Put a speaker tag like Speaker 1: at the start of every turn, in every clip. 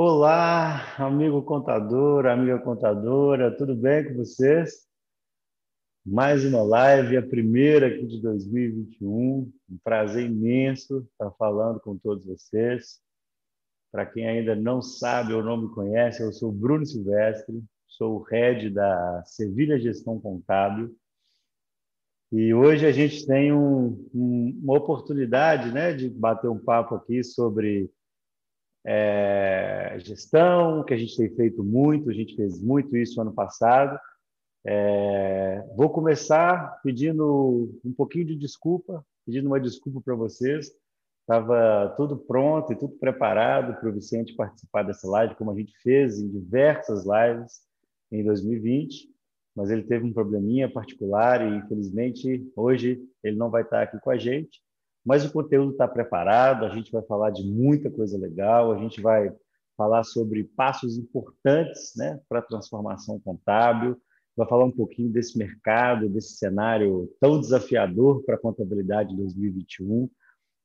Speaker 1: Olá, amigo contador, amiga contadora, tudo bem com vocês? Mais uma live, a primeira aqui de 2021. Um prazer imenso estar falando com todos vocês. Para quem ainda não sabe ou não me conhece, eu sou Bruno Silvestre, sou o head da Sevilha Gestão Contábil. E hoje a gente tem um, um, uma oportunidade né, de bater um papo aqui sobre é, gestão, que a gente tem feito muito, a gente fez muito isso ano passado. É, vou começar pedindo um pouquinho de desculpa, pedindo uma desculpa para vocês. Estava tudo pronto e tudo preparado para o Vicente participar dessa live, como a gente fez em diversas lives em 2020, mas ele teve um probleminha particular e, infelizmente, hoje ele não vai estar aqui com a gente. Mas o conteúdo está preparado, a gente vai falar de muita coisa legal, a gente vai falar sobre passos importantes né, para a transformação contábil, vai falar um pouquinho desse mercado, desse cenário tão desafiador para a contabilidade de 2021.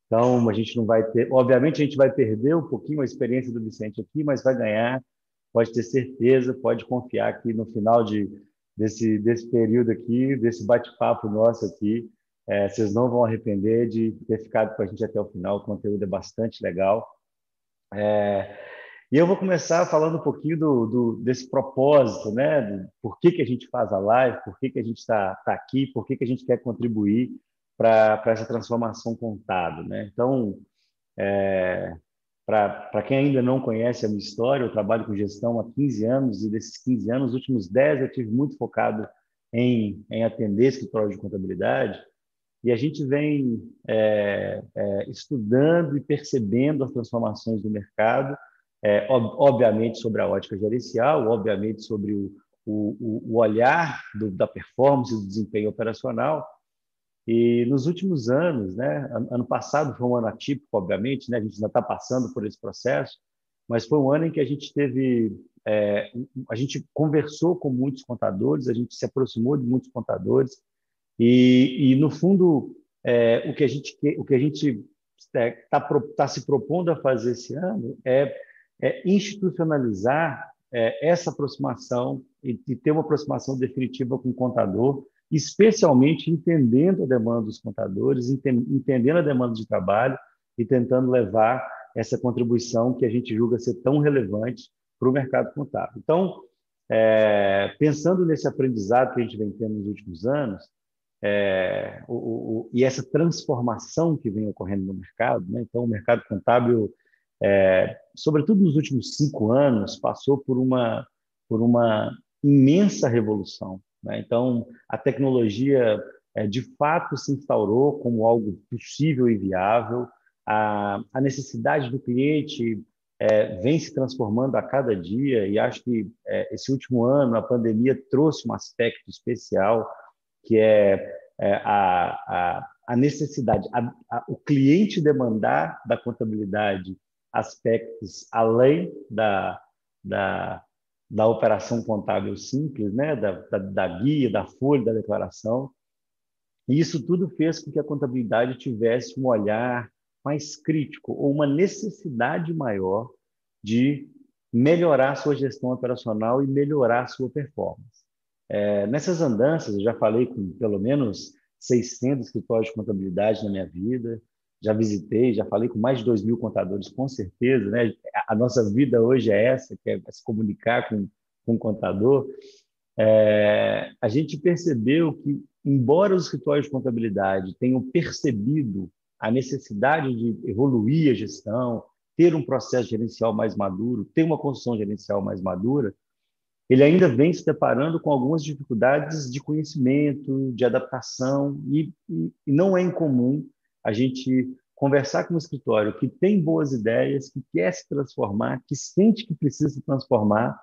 Speaker 1: Então, a gente não vai ter, obviamente, a gente vai perder um pouquinho a experiência do Vicente aqui, mas vai ganhar, pode ter certeza, pode confiar que no final de, desse, desse período aqui, desse bate-papo nosso aqui, é, vocês não vão arrepender de ter ficado com a gente até o final. O conteúdo é bastante legal. É, e eu vou começar falando um pouquinho do, do, desse propósito, né? Do, por que, que a gente faz a live, por que, que a gente está tá aqui, por que, que a gente quer contribuir para essa transformação contábil, né? Então, é, para quem ainda não conhece a minha história, eu trabalho com gestão há 15 anos e desses 15 anos, os últimos 10 eu tive muito focado em, em atender escritório de contabilidade e a gente vem é, é, estudando e percebendo as transformações do mercado, é, ob obviamente sobre a ótica gerencial, obviamente sobre o, o, o olhar do, da performance, do desempenho operacional. E nos últimos anos, né, ano passado foi um ano atípico, obviamente, né, a gente ainda está passando por esse processo, mas foi um ano em que a gente teve, é, a gente conversou com muitos contadores, a gente se aproximou de muitos contadores, e, e no fundo, é, o que a gente o que a gente está é, tá se propondo a fazer esse ano é, é institucionalizar é, essa aproximação e, e, ter uma aproximação definitiva com o contador, especialmente entendendo a demanda dos contadores, entendendo a demanda de trabalho e tentando levar essa contribuição que a gente julga ser tão relevante para o mercado contábil. Então, é, pensando nesse aprendizado que a gente vem tendo nos últimos anos, é, o, o, e essa transformação que vem ocorrendo no mercado. Né? Então, o mercado contábil, é, sobretudo nos últimos cinco anos, passou por uma, por uma imensa revolução. Né? Então, a tecnologia é, de fato se instaurou como algo possível e viável. A, a necessidade do cliente é, vem se transformando a cada dia e acho que é, esse último ano a pandemia trouxe um aspecto especial que é, é a, a, a, necessidade, a, o cliente demandar da contabilidade aspectos além da, da, da operação contábil simples, né? da, da, da guia, da folha, da declaração. E isso tudo fez com que a contabilidade tivesse um olhar mais crítico ou uma necessidade maior de melhorar sua gestão operacional e melhorar sua performance. É, nessas andanças, eu já falei com pelo menos 600 escritórios de contabilidade na minha vida, já visitei, já falei com mais de 2 mil contadores, com certeza. Né? A nossa vida hoje é essa, que é se comunicar com, com o contador. É, a gente percebeu que, embora os escritórios de contabilidade tenham percebido a necessidade de evoluir a gestão, ter um processo gerencial mais maduro, ter uma construção gerencial mais madura, ele ainda vem se deparando com algumas dificuldades de conhecimento, de adaptação, e, e, e não é incomum a gente conversar com um escritório que tem boas ideias, que quer se transformar, que sente que precisa se transformar,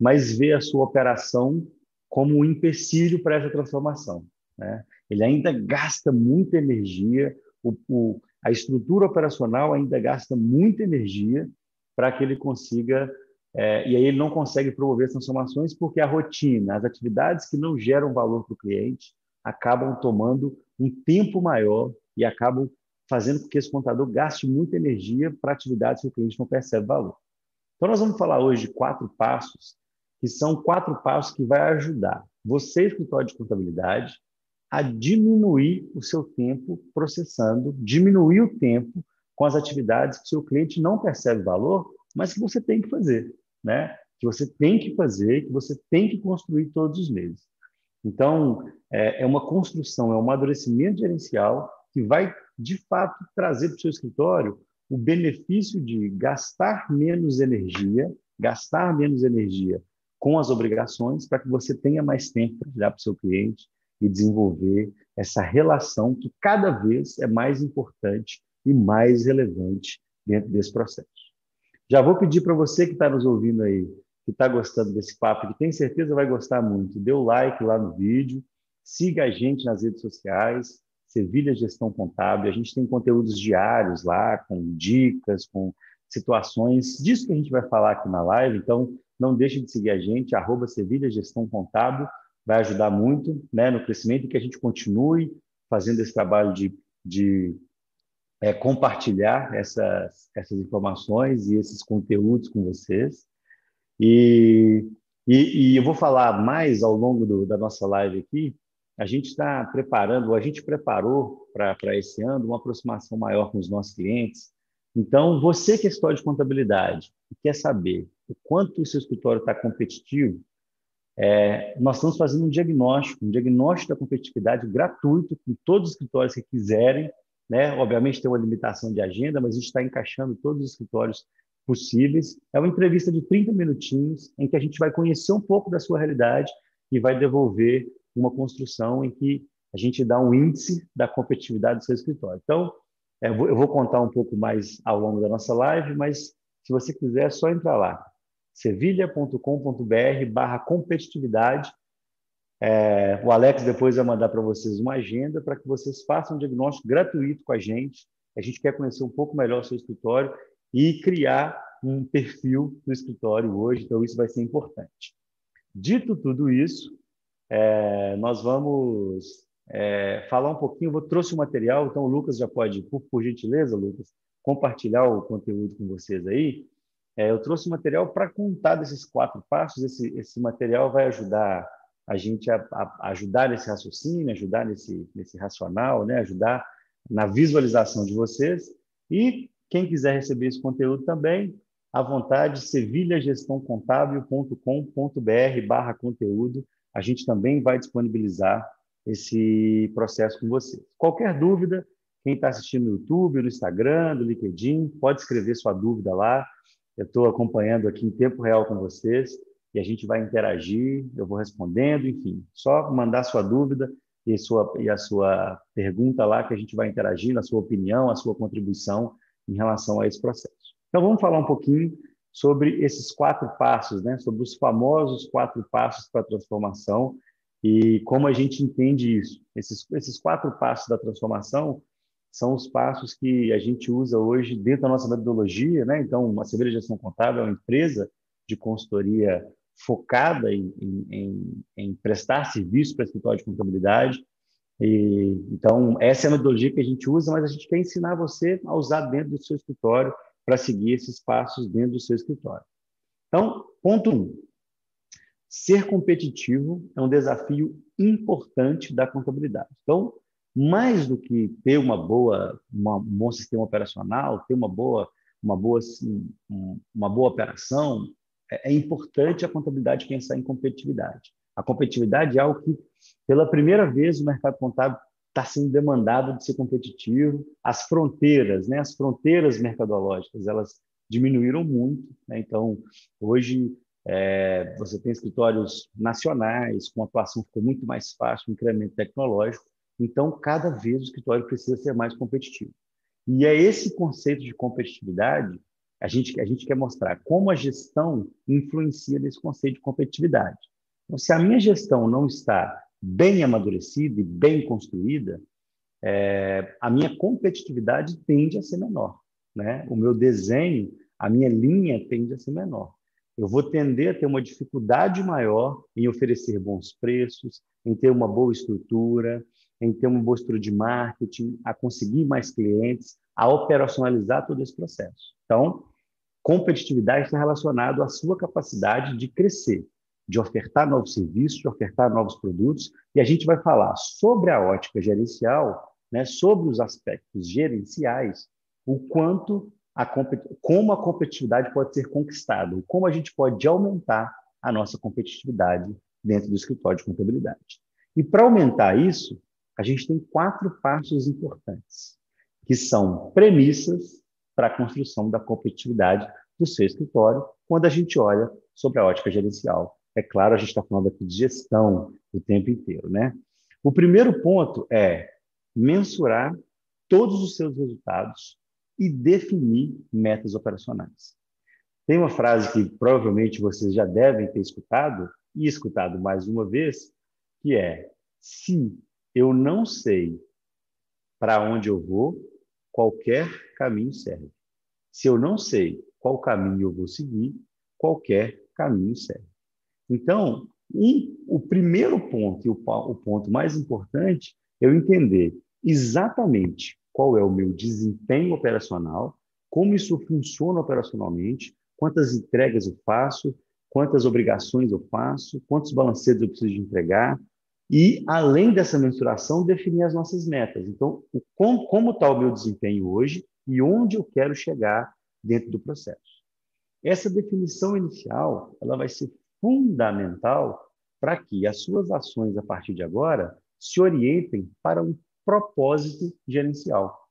Speaker 1: mas vê a sua operação como um empecilho para essa transformação. Né? Ele ainda gasta muita energia, o, o, a estrutura operacional ainda gasta muita energia para que ele consiga é, e aí ele não consegue promover as transformações porque a rotina, as atividades que não geram valor para o cliente, acabam tomando um tempo maior e acabam fazendo com que esse contador gaste muita energia para atividades que o cliente não percebe valor. Então, nós vamos falar hoje de quatro passos, que são quatro passos que vai ajudar você, escritório de contabilidade, a diminuir o seu tempo processando, diminuir o tempo com as atividades que seu cliente não percebe valor, mas que você tem que fazer, né? Que você tem que fazer, que você tem que construir todos os meses. Então, é, é uma construção, é um amadurecimento gerencial que vai, de fato, trazer para o seu escritório o benefício de gastar menos energia, gastar menos energia com as obrigações, para que você tenha mais tempo para olhar para o seu cliente e desenvolver essa relação que cada vez é mais importante e mais relevante dentro desse processo. Já vou pedir para você que está nos ouvindo aí, que está gostando desse papo, que tem certeza vai gostar muito, dê o like lá no vídeo, siga a gente nas redes sociais, Sevilha Gestão Contábil. A gente tem conteúdos diários lá, com dicas, com situações disso que a gente vai falar aqui na live. Então, não deixe de seguir a gente, arroba Sevilha Gestão Contábil, vai ajudar muito né, no crescimento e que a gente continue fazendo esse trabalho de, de é, compartilhar essas, essas informações e esses conteúdos com vocês. E, e, e eu vou falar mais ao longo do, da nossa live aqui. A gente está preparando, a gente preparou para esse ano uma aproximação maior com os nossos clientes. Então, você que é história de contabilidade e quer saber o quanto o seu escritório está competitivo, é, nós estamos fazendo um diagnóstico, um diagnóstico da competitividade gratuito com todos os escritórios que quiserem né? Obviamente tem uma limitação de agenda, mas a gente está encaixando todos os escritórios possíveis. É uma entrevista de 30 minutinhos em que a gente vai conhecer um pouco da sua realidade e vai devolver uma construção em que a gente dá um índice da competitividade do seu escritório. Então, é, eu vou contar um pouco mais ao longo da nossa live, mas se você quiser, é só entrar lá, sevilha.com.br barra competitividade é, o Alex depois vai mandar para vocês uma agenda para que vocês façam um diagnóstico gratuito com a gente. A gente quer conhecer um pouco melhor o seu escritório e criar um perfil no escritório hoje, então isso vai ser importante. Dito tudo isso, é, nós vamos é, falar um pouquinho. Eu trouxe o material, então o Lucas já pode, por, por, gentileza, Lucas, compartilhar o conteúdo com vocês aí. É, eu trouxe o material para contar desses quatro passos. Esse, esse material vai ajudar a gente a, a ajudar nesse raciocínio, ajudar nesse, nesse racional, né? ajudar na visualização de vocês. E quem quiser receber esse conteúdo também, à vontade, sevilhagestãocontábil.com.br barra conteúdo. A gente também vai disponibilizar esse processo com vocês. Qualquer dúvida, quem está assistindo no YouTube, no Instagram, no LinkedIn, pode escrever sua dúvida lá. Eu estou acompanhando aqui em tempo real com vocês e a gente vai interagir, eu vou respondendo, enfim, só mandar sua dúvida e, sua, e a sua pergunta lá que a gente vai interagir, a sua opinião, a sua contribuição em relação a esse processo. Então vamos falar um pouquinho sobre esses quatro passos, né? sobre os famosos quatro passos para a transformação e como a gente entende isso. Esses, esses quatro passos da transformação são os passos que a gente usa hoje dentro da nossa metodologia. Né? Então, a Cerveja Gestão Contábil é uma empresa de consultoria focada em, em, em prestar serviço para escritório de contabilidade. E, então, essa é a metodologia que a gente usa, mas a gente quer ensinar você a usar dentro do seu escritório para seguir esses passos dentro do seu escritório. Então, ponto um. Ser competitivo é um desafio importante da contabilidade. Então, mais do que ter uma boa, uma, um bom sistema operacional, ter uma boa, uma boa, assim, uma boa operação, é, é importante a contabilidade pensar em competitividade. A competitividade é algo que, pela primeira vez, o mercado contábil está sendo demandado de ser competitivo. As fronteiras, né, as fronteiras mercadológicas, elas diminuíram muito. Né? Então, hoje, é, você tem escritórios nacionais, com atuação ficou muito mais fácil, um incremento tecnológico. Então, cada vez o escritório precisa ser mais competitivo. E é esse conceito de competitividade a gente, a gente quer mostrar como a gestão influencia nesse conceito de competitividade. Então, se a minha gestão não está bem amadurecida e bem construída, é, a minha competitividade tende a ser menor. Né? O meu desenho, a minha linha tende a ser menor. Eu vou tender a ter uma dificuldade maior em oferecer bons preços, em ter uma boa estrutura, em ter boa estrutura de marketing, a conseguir mais clientes, a operacionalizar todo esse processo. Então, competitividade está relacionado à sua capacidade de crescer, de ofertar novos serviços, de ofertar novos produtos, e a gente vai falar sobre a ótica gerencial, né, sobre os aspectos gerenciais, o quanto a como a competitividade pode ser conquistada, como a gente pode aumentar a nossa competitividade dentro do escritório de contabilidade. E para aumentar isso, a gente tem quatro passos importantes, que são premissas para a construção da competitividade do seu escritório, quando a gente olha sobre a ótica gerencial. É claro, a gente está falando aqui de gestão o tempo inteiro, né? O primeiro ponto é mensurar todos os seus resultados e definir metas operacionais. Tem uma frase que provavelmente vocês já devem ter escutado, e escutado mais uma vez, que é: se eu não sei para onde eu vou, qualquer caminho serve. Se eu não sei qual caminho eu vou seguir, qualquer caminho serve. Então, um, o primeiro ponto e o, o ponto mais importante é eu entender exatamente qual é o meu desempenho operacional, como isso funciona operacionalmente, quantas entregas eu faço, quantas obrigações eu faço, quantos balancetes eu preciso entregar, e, além dessa mensuração, definir as nossas metas. Então, como está o meu desempenho hoje e onde eu quero chegar dentro do processo. Essa definição inicial ela vai ser fundamental para que as suas ações a partir de agora se orientem para um propósito gerencial.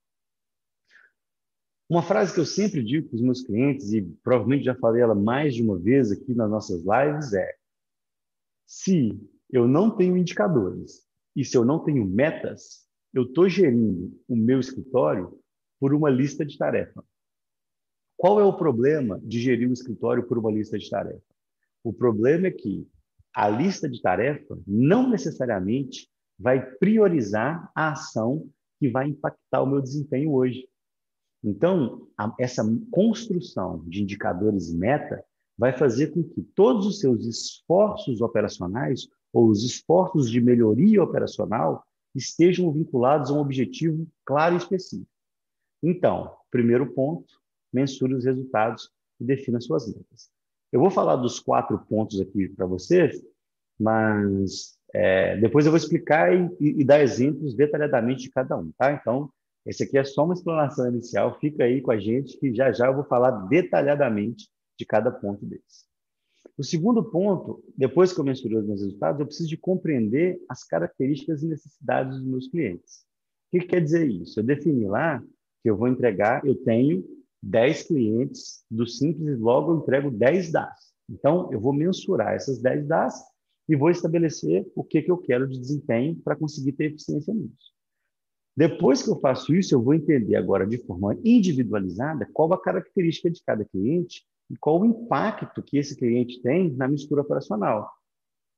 Speaker 1: Uma frase que eu sempre digo para os meus clientes, e provavelmente já falei ela mais de uma vez aqui nas nossas lives, é: se eu não tenho indicadores e se eu não tenho metas, eu estou gerindo o meu escritório por uma lista de tarefa. Qual é o problema de gerir um escritório por uma lista de tarefa? O problema é que a lista de tarefa não necessariamente vai priorizar a ação que vai impactar o meu desempenho hoje. Então, a, essa construção de indicadores e meta vai fazer com que todos os seus esforços operacionais ou os esforços de melhoria operacional estejam vinculados a um objetivo claro e específico. Então, primeiro ponto, mensure os resultados e defina suas metas. Eu vou falar dos quatro pontos aqui para vocês, mas é, depois eu vou explicar e, e, dar exemplos detalhadamente de cada um, tá? Então, esse aqui é só uma explanação inicial, fica aí com a gente que já já eu vou falar detalhadamente de cada ponto desses. O segundo ponto, depois que eu mensurei os meus resultados, eu preciso de compreender as características e necessidades dos meus clientes. O que, quer dizer isso? Eu defini lá que eu vou entregar, eu tenho 10 clientes do Simples e logo eu entrego 10 DAS. Então, eu vou mensurar essas 10 DAS e vou estabelecer o que, que eu quero de desempenho para conseguir ter eficiência nisso. Depois que eu faço isso, eu vou entender agora de forma individualizada qual a característica de cada cliente qual o impacto que esse cliente tem na mistura operacional.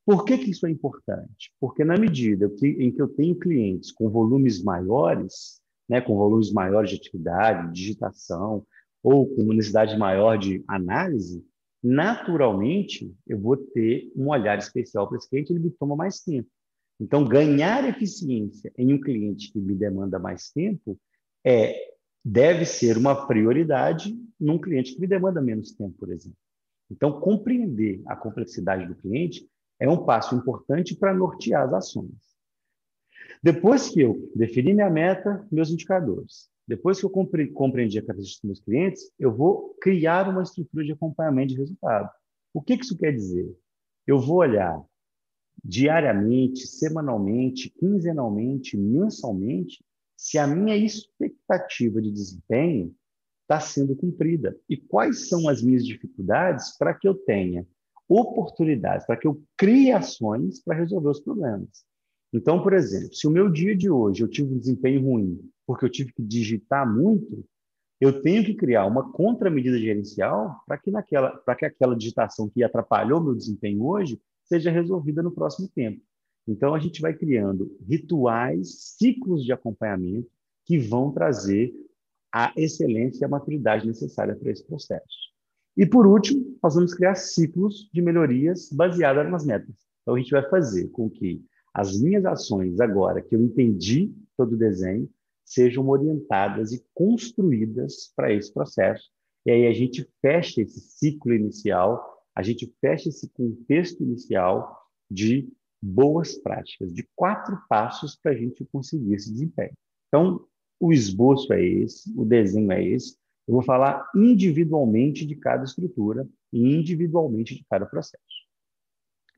Speaker 1: Por que, que isso é importante? Porque na medida que, em que eu tenho clientes com volumes maiores, né, com volumes maiores de atividade, digitação, ou com necessidade maior de análise, naturalmente eu vou ter um olhar especial para esse cliente, ele me toma mais tempo. Então, ganhar eficiência em um cliente que me demanda mais tempo é deve ser uma prioridade num cliente que me demanda menos tempo, por exemplo. Então, compreender a complexidade do cliente é um passo importante para nortear as ações. Depois que eu defini minha meta, meus indicadores, depois que eu compreendi a característica dos meus clientes, eu vou criar uma estrutura de acompanhamento de resultado. O que isso quer dizer? Eu vou olhar diariamente, semanalmente, quinzenalmente, mensalmente se a minha expectativa de desempenho está sendo cumprida e quais são as minhas dificuldades para que eu tenha oportunidades, para que eu crie ações para resolver os problemas. Então, por exemplo, se o meu dia de hoje eu tive um desempenho ruim porque eu tive que digitar muito, eu tenho que criar uma contramedida gerencial para que naquela, para que aquela digitação que atrapalhou meu desempenho hoje seja resolvida no próximo tempo. Então, a gente vai criando rituais, ciclos de acompanhamento que vão trazer a excelência e a maturidade necessária para esse processo. E, por último, nós vamos criar ciclos de melhorias baseadas nas metas. Então, a gente vai fazer com que as minhas ações, agora que eu entendi todo o desenho, sejam orientadas e construídas para esse processo, e aí a gente fecha esse ciclo inicial, a gente fecha esse contexto inicial de boas práticas, de quatro passos para a gente conseguir esse desempenho. Então, o esboço é esse, o desenho é esse. Eu vou falar individualmente de cada estrutura e individualmente de cada processo.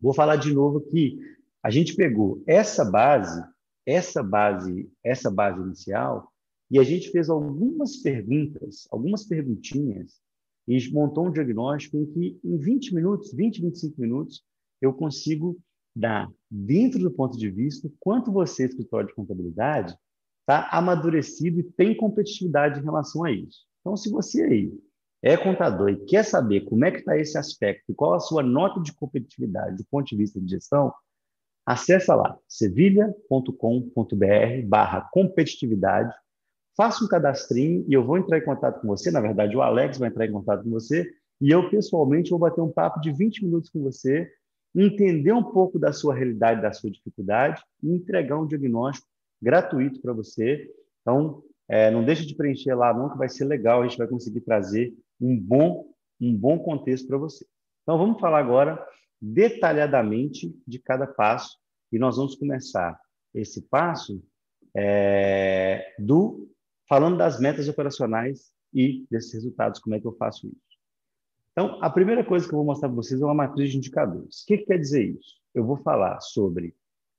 Speaker 1: Vou falar de novo que a gente pegou essa base, essa base, essa base inicial, e a gente fez algumas perguntas, algumas perguntinhas, e montou um diagnóstico em que, em 20 minutos, 20, 25 minutos, eu consigo dar, dentro do ponto de vista, quanto você, escritório de contabilidade, está amadurecido e tem competitividade em relação a isso. Então, se você aí é contador e quer saber como é que está esse aspecto e qual a sua nota de competitividade do ponto de vista de gestão, acessa lá, sevilha.com.br barra competitividade, faça um cadastrinho e eu vou entrar em contato com você, na verdade o Alex vai entrar em contato com você e eu pessoalmente vou bater um papo de 20 minutos com você, entender um pouco da sua realidade, da sua dificuldade e entregar um diagnóstico gratuito para você. Então, é, não deixe de preencher lá, não, que vai ser legal, a gente vai conseguir trazer um bom, um bom contexto para você. Então, vamos falar agora detalhadamente de cada passo e nós vamos começar esse passo é, do falando das metas operacionais e desses resultados, como é que eu faço isso. Então, a primeira coisa que eu vou mostrar para vocês é uma matriz de indicadores. O que, que quer dizer isso? Eu vou falar sobre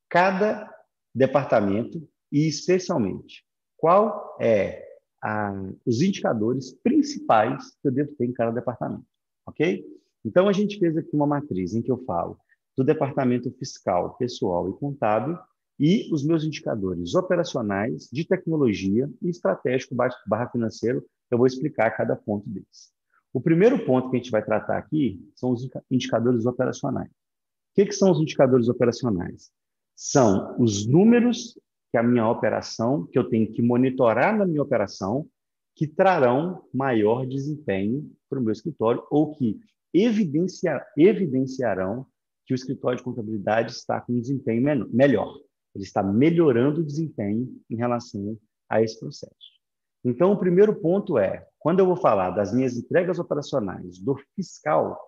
Speaker 1: cada departamento e, especialmente, qual é a, os indicadores principais que eu devo ter em cada departamento, ok? Então, a gente fez aqui uma matriz em que eu falo do departamento fiscal, pessoal e contábil e os meus indicadores operacionais, de tecnologia e estratégico barra financeiro, eu vou explicar cada ponto deles. O primeiro ponto que a gente vai tratar aqui são os indicadores operacionais. O que, que são os indicadores operacionais? São os números que a minha operação, que eu tenho que monitorar na minha operação, que trarão maior desempenho para o meu escritório ou que evidencia, evidenciarão que o escritório de contabilidade está com um desempenho melhor. Ele está melhorando o desempenho em relação a esse processo. Então, o primeiro ponto é, quando eu vou falar das minhas entregas operacionais do fiscal,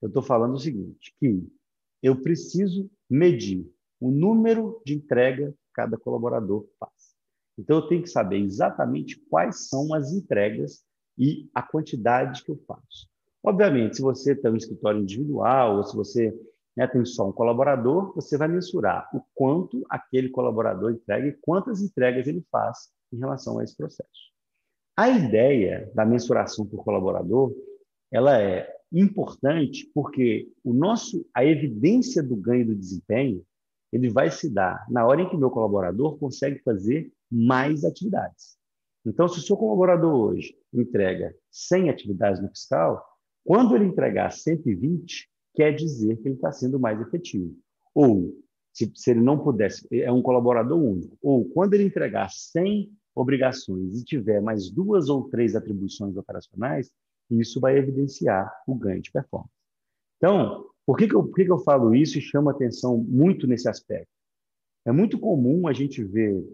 Speaker 1: eu estou falando o seguinte, que eu preciso medir o número de entrega que cada colaborador faz. Então, eu tenho que saber exatamente quais são as entregas e a quantidade que eu faço. Obviamente, se você tem um escritório individual ou se você né, tem só um colaborador, você vai mensurar o quanto aquele colaborador entrega e quantas entregas ele faz em relação a esse processo. A ideia da mensuração por colaborador, ela é importante porque o nosso a evidência do ganho do desempenho, ele vai se dar na hora em que o meu colaborador consegue fazer mais atividades. Então, se o seu colaborador hoje entrega 100 atividades no fiscal, quando ele entregar 120, quer dizer que ele está sendo mais efetivo. Ou, se, se ele não pudesse, é um colaborador único. Ou, quando ele entregar 100 obrigações e tiver mais duas ou três atribuições operacionais, isso vai evidenciar o ganho de performance. Então, por que, que, eu, por que, que eu falo isso e chamo atenção muito nesse aspecto? É muito comum a gente ver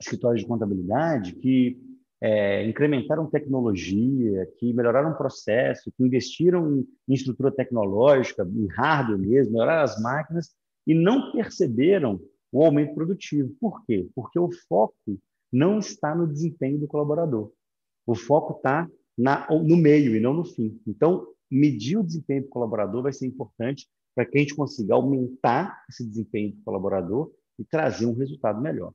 Speaker 1: escritórios de contabilidade que é, incrementaram tecnologia, que melhoraram o processo, que investiram em, estrutura tecnológica, em hardware mesmo, melhoraram as máquinas e não perceberam o aumento produtivo. Por quê? Porque o foco não está no desempenho do colaborador. O foco está no meio e não no fim. Então, medir o desempenho do colaborador vai ser importante para que a gente consiga aumentar esse desempenho do colaborador e trazer um resultado melhor.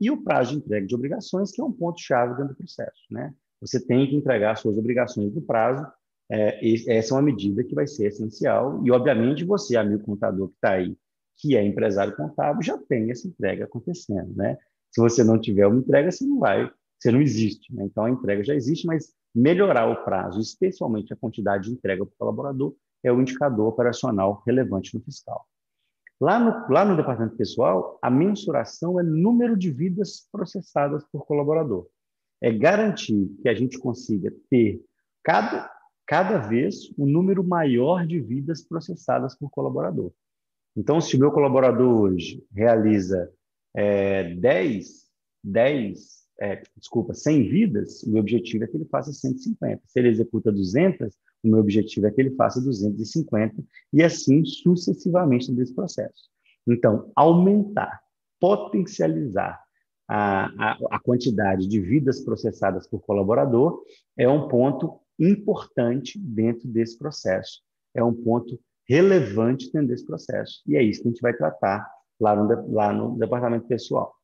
Speaker 1: E o prazo de entrega de obrigações, que é um ponto-chave dentro do processo. Né? Você tem que entregar suas obrigações no prazo, é, essa é uma medida que vai ser essencial, e obviamente você, amigo contador que está aí, que é empresário contábil, já tem essa entrega acontecendo. Né? Se você não tiver uma entrega, você não vai, você não existe. Né? Então a entrega já existe, mas melhorar o prazo, especialmente a quantidade de entrega para o colaborador, é o indicador operacional relevante no fiscal. Lá no, lá no departamento pessoal, a mensuração é número de vidas processadas por colaborador. É garantir que a gente consiga ter cada, cada vez um número maior de vidas processadas por colaborador. Então, se o meu colaborador hoje realiza é, 10, 10 é, desculpa, 100 vidas, o meu objetivo é que ele faça 150. Se ele executa 200, o meu objetivo é que ele faça 250 e assim sucessivamente nesse processo. Então, aumentar, potencializar a, a, a quantidade de vidas processadas por colaborador é um ponto importante dentro desse processo, é um ponto relevante dentro desse processo. E é isso que a gente vai tratar lá no, lá no departamento pessoal.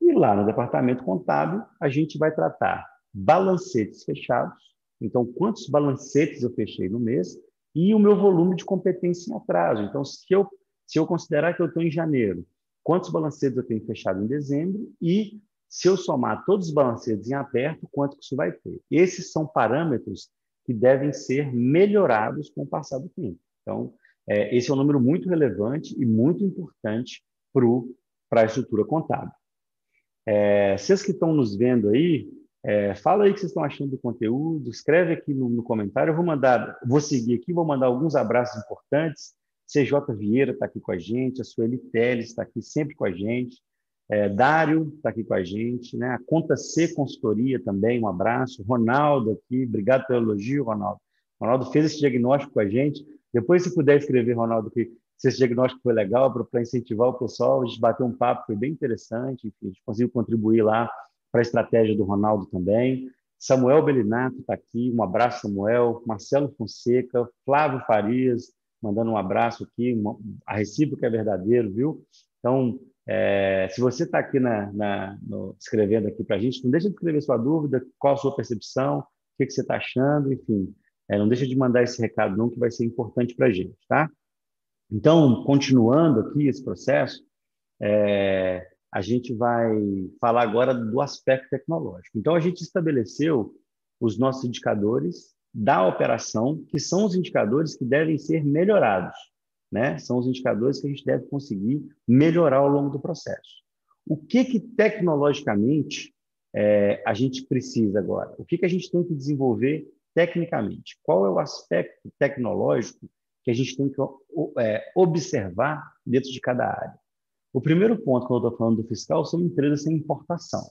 Speaker 1: E lá no departamento contábil, a gente vai tratar balancetes fechados. Então, quantos balancetes eu fechei no mês e o meu volume de competência em atraso. Então, se eu, se eu considerar que eu estou em janeiro, quantos balancetes eu tenho fechado em dezembro e se eu somar todos os balancetes em aberto, quanto que isso vai ter. Esses são parâmetros que devem ser melhorados com o passar do tempo. Então, é, esse é um número muito relevante e muito importante para a estrutura contábil. É, vocês que estão nos vendo aí, é, fala aí o que vocês estão achando do conteúdo, escreve aqui no, no, comentário. Eu vou mandar, vou seguir aqui, vou mandar alguns abraços importantes. CJ Vieira está aqui com a gente, a Sueli Teles está aqui sempre com a gente, é, Dário está aqui com a gente, né? a Conta C Consultoria também, um abraço. Ronaldo aqui, obrigado pelo elogio, Ronaldo. Ronaldo fez esse diagnóstico com a gente. Depois, se puder escrever, Ronaldo, que se esse diagnóstico foi legal para incentivar o pessoal, a gente bateu um papo, foi bem interessante, enfim, a gente conseguiu contribuir lá para a estratégia do Ronaldo também. Samuel Belinato está aqui, um abraço, Samuel. Marcelo Fonseca, Flávio Farias, mandando um abraço aqui, uma, a recíproca é verdadeiro, viu? Então, é, se você está aqui na, na, no, escrevendo aqui para a gente, não deixa de escrever sua dúvida, qual a sua percepção, o que, que você está achando, enfim. É, não deixa de mandar esse recado não, que vai ser importante para a gente, tá? Então, continuando aqui esse processo, é, a gente vai falar agora do aspecto tecnológico. Então, a gente estabeleceu os nossos indicadores da operação, que são os indicadores que devem ser melhorados, né? São os indicadores que a gente deve conseguir melhorar ao longo do processo. O que que tecnologicamente é, a gente precisa agora? O que que a gente tem que desenvolver tecnicamente? Qual é o aspecto tecnológico que a gente tem que é, observar dentro de cada área? O primeiro ponto, quando eu estou falando do fiscal, são empresas sem importação.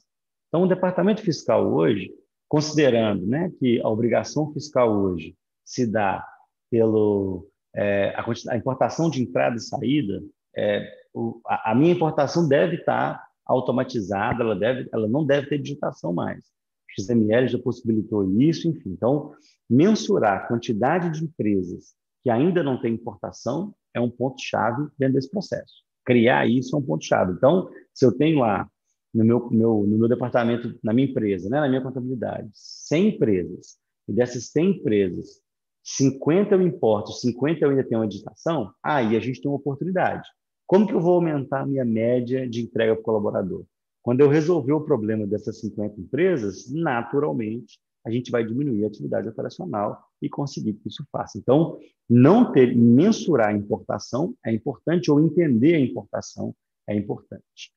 Speaker 1: Então, o departamento fiscal hoje, considerando né, que a obrigação fiscal hoje se dá pelo é, a, a, importação de entrada e saída, é, o, a, a, minha importação deve estar automatizada, ela, deve, ela não deve ter digitação mais. O XML já possibilitou isso, enfim. Então, mensurar a quantidade de empresas que ainda não têm importação é um ponto-chave dentro desse processo. Criar isso é um ponto-chave. Então, se eu tenho lá no meu, meu, no meu departamento, na minha empresa, né, na minha contabilidade, 100 empresas, e dessas 100 empresas, 50 eu importo, 50 eu ainda tenho uma digitação, aí a gente tem uma oportunidade. Como que eu vou aumentar a minha média de entrega para o colaborador? Quando eu resolver o problema dessas 50 empresas, naturalmente, a gente vai diminuir a atividade operacional e conseguir que isso faça. Então, não ter, mensurar a importação é importante, ou entender a importação é importante.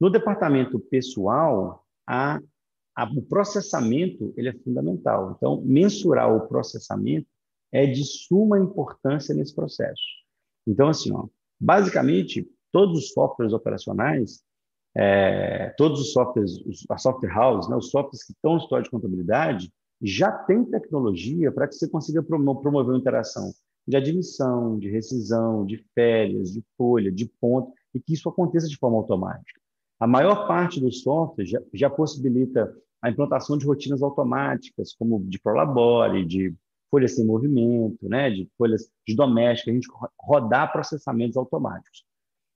Speaker 1: No departamento pessoal, a, a, o processamento ele é fundamental. Então, mensurar o processamento é de suma importância nesse processo. Então, assim, ó, basicamente, todos os softwares operacionais, é, todos os softwares, a software house, né, os softwares que estão no história de contabilidade, já tem tecnologia para que você consiga promover uma interação de admissão, de rescisão, de férias, de folha, de ponto, e que isso aconteça de forma automática. A maior parte dos softwares já, já possibilita a implantação de rotinas automáticas, como de Prolabore, de folhas sem movimento, né, de folhas de doméstica, a gente rodar processamentos automáticos.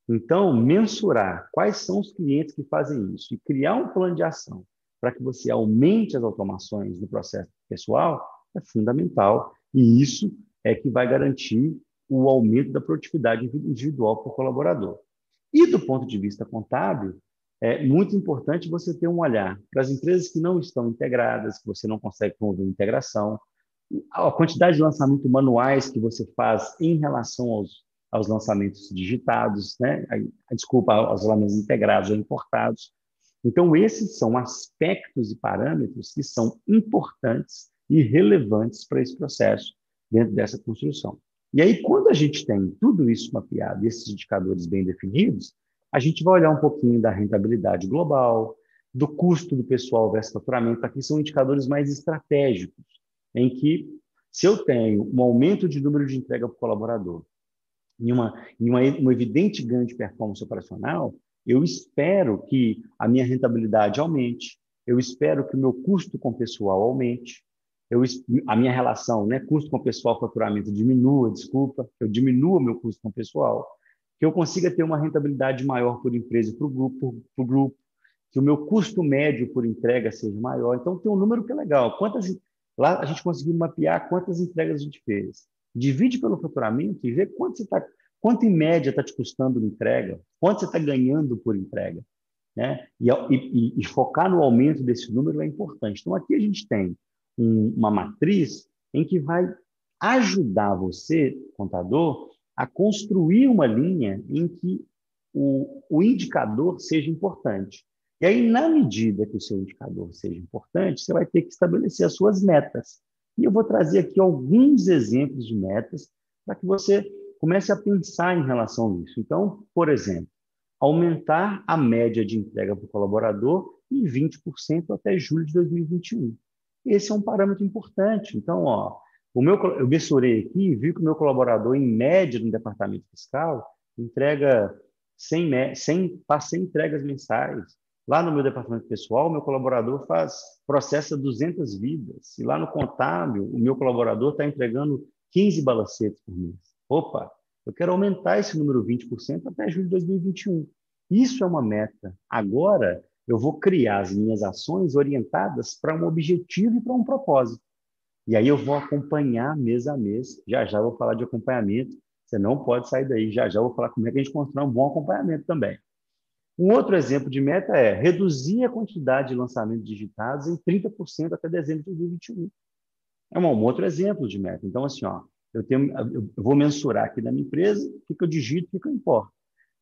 Speaker 1: Então, mensurar quais são os clientes que fazem isso e criar um plano de ação para que você aumente as automações no processo pessoal é fundamental e isso é que vai garantir o aumento da produtividade individual por colaborador. E do ponto de vista contábil, é muito importante você ter um olhar para as empresas que não estão integradas, que você não consegue promover integração, a quantidade de lançamentos manuais que você faz em relação aos, aos lançamentos digitados, né? Desculpa, aos lançamentos integrados ou importados. Então, esses são aspectos e parâmetros que são importantes e relevantes para esse processo dentro dessa construção. E aí, quando a gente tem tudo isso mapeado, esses indicadores bem definidos, a gente vai olhar um pouquinho da rentabilidade global, do custo do pessoal versus faturamento. Aqui são indicadores mais estratégicos, em que, se eu tenho um aumento de número de entrega para o colaborador e uma, em uma, um evidente ganho de performance operacional, eu espero que a minha rentabilidade aumente, eu espero que o meu custo com pessoal aumente, eu, a minha relação, né, custo com pessoal, faturamento diminua, desculpa, eu diminua meu custo com pessoal, que eu consiga ter uma rentabilidade maior por empresa e para o grupo, pro grupo, que o meu custo médio por entrega seja maior. Então, tem um número que é legal. Quantas, lá a gente conseguiu mapear quantas entregas a gente fez. Divide pelo faturamento e vê quanto, você tá, quanto em média está te custando uma entrega, quanto você está ganhando por entrega. Né? E, e, e, focar no aumento desse número é importante. Então, aqui a gente tem um, uma matriz em que vai ajudar você, contador, a construir uma linha em que o, o indicador seja importante. E aí, na medida que o seu indicador seja importante, você vai ter que estabelecer as suas metas. E eu vou trazer aqui alguns exemplos de metas para que você comece a pensar em relação a isso. Então, por exemplo, aumentar a média de entrega o colaborador em 20% até julho de 2021. Esse é um parâmetro importante. Então, ó, o meu, eu mensurei aqui e vi que o meu colaborador, em média, no departamento fiscal, entrega 100, 100, faz 100 entregas mensais. Lá no meu departamento pessoal, o meu colaborador faz processa 200 vidas. E lá no contábil, o meu colaborador está entregando 15 balacetes por mês. Opa, eu quero aumentar esse número 20% até julho de 2021. Isso é uma meta. Agora, eu vou criar as minhas ações orientadas para um objetivo e para um propósito. E aí eu vou acompanhar mês a mês. Já já vou falar de acompanhamento. Você não pode sair daí. Já já vou falar como é que a gente constrói um bom acompanhamento também. Um outro exemplo de meta é reduzir a quantidade de lançamentos digitados em 30% até dezembro de 2021. É um outro exemplo de meta. Então, assim, ó, eu, tenho, eu vou mensurar aqui na minha empresa o que, que eu digito, o que, eu importo.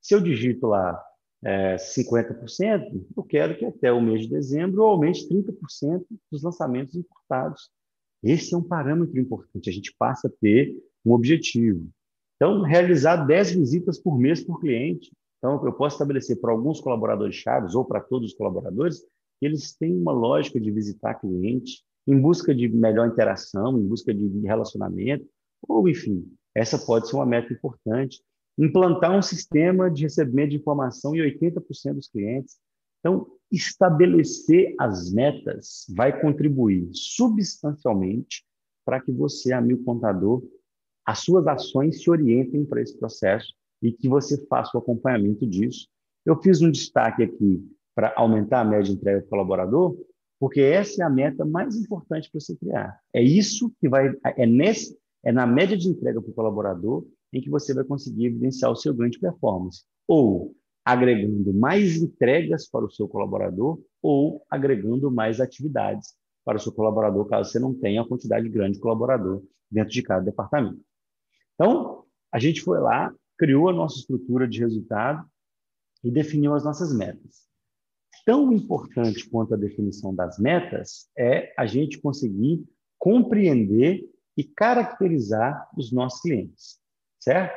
Speaker 1: Se eu digito lá é, 50%, eu quero que até o mês de dezembro aumente 30% dos lançamentos importados. Esse é um parâmetro importante, a gente passa a ter um objetivo. Então, realizar 10 visitas por mês por cliente. Então, eu posso estabelecer para alguns colaboradores chaves ou para todos os colaboradores que eles têm uma lógica de visitar cliente em busca de melhor interação, em busca de relacionamento, ou enfim, essa pode ser uma meta importante implantar um sistema de recebimento de informação em 80% dos clientes. Então, estabelecer as metas vai contribuir substancialmente para que você, amigo contador, as suas ações se orientem para esse processo e que você faça o acompanhamento disso. Eu fiz um destaque aqui para aumentar a média de entrega do colaborador, porque essa é a meta mais importante para você criar. É isso que vai, é nesse, é na média de entrega para o colaborador em que você vai conseguir evidenciar o seu ganho de performance. Ou agregando mais entregas para o seu colaborador, ou agregando mais atividades para o seu colaborador, caso você não tenha a quantidade grande de colaborador dentro de cada departamento. Então, a gente foi lá, criou a nossa estrutura de resultado e definiu as nossas metas. Tão importante quanto a definição das metas é a gente conseguir compreender e caracterizar os nossos clientes certo?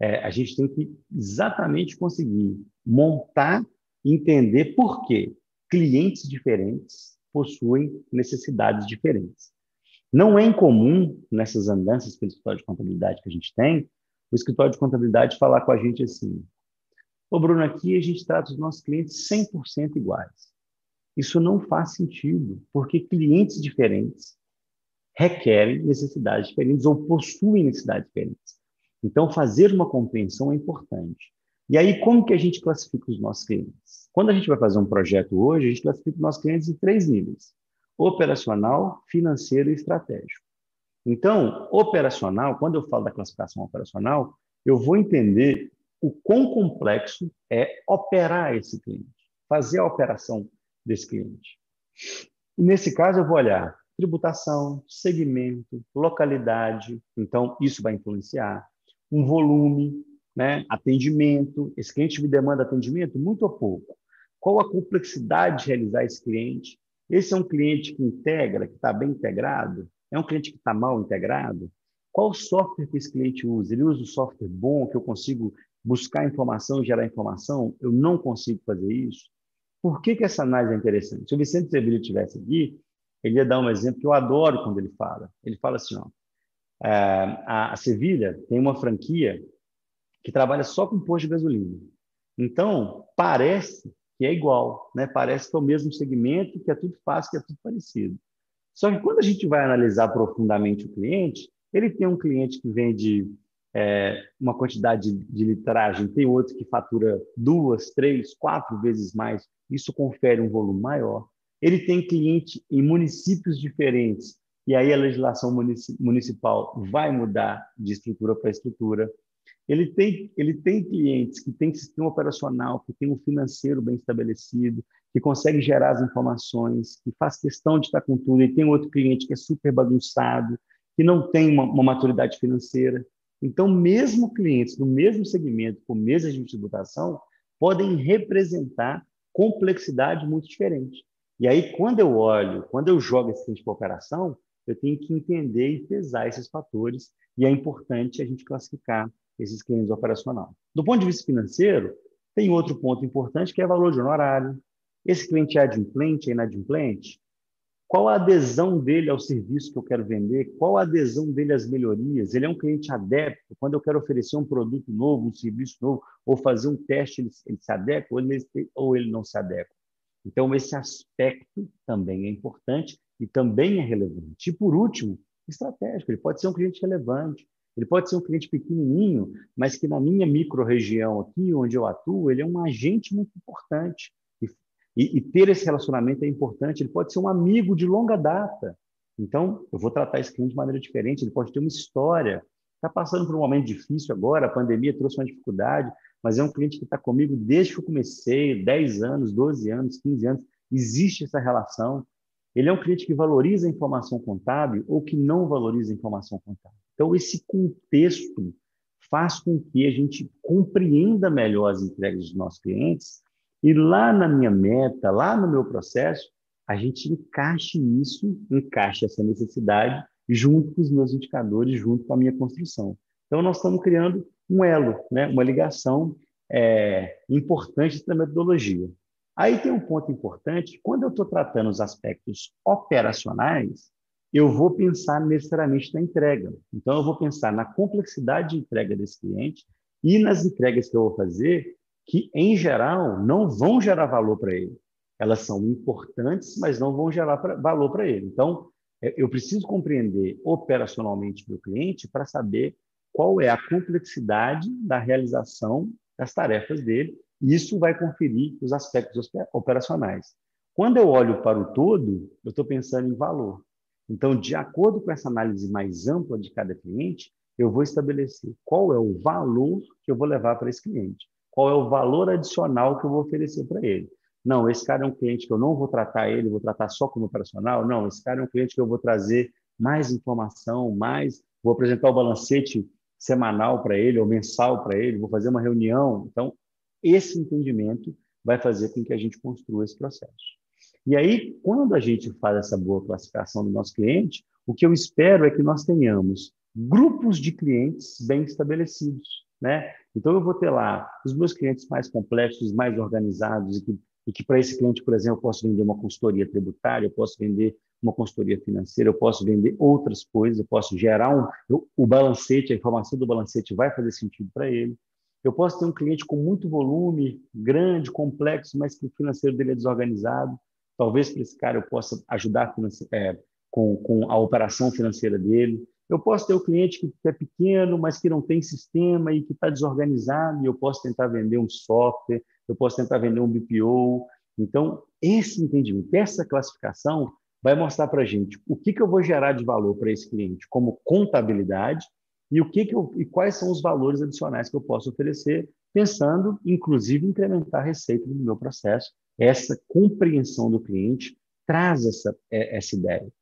Speaker 1: É, a gente tem que exatamente conseguir montar, entender por que clientes diferentes possuem necessidades diferentes. Não é incomum nessas andanças pelo escritório de contabilidade que a gente tem, o escritório de contabilidade falar com a gente assim: Ô Bruno, aqui a gente trata os nossos clientes 100% iguais. Isso não faz sentido, porque clientes diferentes requerem necessidades diferentes ou possuem necessidades diferentes. Então, fazer uma compreensão é importante. E aí, como que a gente classifica os nossos clientes? Quando a gente vai fazer um projeto hoje, a gente classifica os nossos clientes em três níveis: operacional, financeiro e estratégico. Então, operacional, quando eu falo da classificação operacional, eu vou entender o quão complexo é operar esse cliente, fazer a operação desse cliente. E nesse caso, eu vou olhar tributação, segmento, localidade, então isso vai influenciar um volume, né? atendimento. Esse cliente me demanda atendimento? Muito ou pouco. Qual a complexidade de realizar esse cliente? Esse é um cliente que integra, que está bem integrado? É um cliente que está mal integrado? Qual software que esse cliente usa? Ele usa um software bom que eu consigo buscar informação e gerar informação? Eu não consigo fazer isso. Por que, que essa análise é interessante? Se o Vicente Sevilha estivesse aqui, ele ia dar um exemplo que eu adoro quando ele fala. Ele fala assim, ó, é, a, a Sevilha tem uma franquia que trabalha só com posto de gasolina. Então, parece que é igual, né? parece que é o mesmo segmento, que é tudo fácil, que é tudo parecido. Só que quando a gente vai analisar profundamente o cliente, ele tem um cliente que vende é, uma quantidade de litragem, tem outro que fatura duas, três, quatro vezes mais, isso confere um volume maior. Ele tem cliente em municípios diferentes, e aí a legislação municipal vai mudar de estrutura para estrutura. Ele tem, ele tem clientes que têm sistema operacional, que tem um financeiro bem estabelecido, que consegue gerar as informações, que faz questão de estar com tudo, e tem outro cliente que é super bagunçado, que não tem uma, uma maturidade financeira. Então, mesmo clientes do mesmo segmento, com mesa de tributação, podem representar complexidade muito diferente. E aí, quando eu olho, quando eu jogo esse cliente para operação, eu tenho que entender e pesar esses fatores, e é importante a gente classificar esses clientes operacional. Do ponto de vista financeiro, tem outro ponto importante que é valor de honorário. Esse cliente é adimplente, é inadimplente? Qual a adesão dele ao serviço que eu quero vender? Qual a adesão dele às melhorias? Ele é um cliente adepto? Quando eu quero oferecer um produto novo, um serviço novo, ou fazer um teste, ele, ele se adequa ou ele, ou ele não se adequa? Então, esse aspecto também é importante e também é relevante. E, por último, estratégico. Ele pode ser um cliente relevante, ele pode ser um cliente pequenininho, mas que na minha micro-região aqui, onde eu atuo, ele é um agente muito importante. E, e, e, ter esse relacionamento é importante. Ele pode ser um amigo de longa data. Então, eu vou tratar esse cliente de maneira diferente. Ele pode ter uma história. Está passando por um momento difícil agora, a pandemia trouxe uma dificuldade, mas é um cliente que está comigo desde que eu comecei, 10 anos, 12 anos, 15 anos. Existe essa relação. Ele é um cliente que valoriza a informação contábil ou que não valoriza a informação contábil. Então, esse contexto faz com que a gente compreenda melhor as entregas dos nossos clientes e lá na minha meta, lá no meu processo, a gente encaixe isso, encaixe essa necessidade junto com os meus indicadores, junto com a minha construção. Então, nós estamos criando um elo, né? uma ligação é, importante da metodologia. Aí tem um ponto importante, quando eu estou tratando os aspectos operacionais, eu vou pensar necessariamente na entrega. Então, eu vou pensar na complexidade de entrega desse cliente e nas entregas que eu vou fazer, que, em geral, não vão gerar valor para ele. Elas são importantes, mas não vão gerar pra, valor para ele. Então, eu preciso compreender operacionalmente meu cliente para saber qual é a complexidade da realização das tarefas dele, e isso vai conferir os aspectos operacionais. Quando eu olho para o todo, eu estou pensando em valor. Então, de acordo com essa análise mais ampla de cada cliente, eu vou estabelecer qual é o valor que eu vou levar para esse cliente, qual é o valor adicional que eu vou oferecer para ele. Não, esse cara é um cliente que eu não vou tratar ele, vou tratar só como operacional. Não, esse cara é um cliente que eu vou trazer mais informação, mais, vou apresentar o balancete semanal para ele ou mensal para ele, vou fazer uma reunião. Então, esse entendimento vai fazer com que a gente construa esse processo. E aí, quando a gente faz essa boa classificação do nosso cliente, o que eu espero é que nós tenhamos grupos de clientes bem estabelecidos, né? Então, eu vou ter lá os meus clientes mais complexos, mais organizados, e que, e que para esse cliente, por exemplo, eu posso vender uma consultoria tributária, eu posso vender uma consultoria financeira, eu posso vender outras coisas, eu posso gerar um, eu, o balancete, a informação do balancete vai fazer sentido para ele. Eu posso ter um cliente com muito volume, grande, complexo, mas que o financeiro dele é desorganizado. Talvez para esse cara eu possa ajudar é, com, com a operação financeira dele. Eu posso ter o um cliente que é pequeno, mas que não tem sistema e que está desorganizado, e eu posso tentar vender um software, eu posso tentar vender um BPO. Então, esse entendimento, essa classificação, vai mostrar para a gente o que, que eu vou gerar de valor para esse cliente como contabilidade e o que, que eu, e quais são os valores adicionais que eu posso oferecer, pensando, inclusive, em incrementar a receita do meu processo essa compreensão do cliente traz essa, é, essa ideia.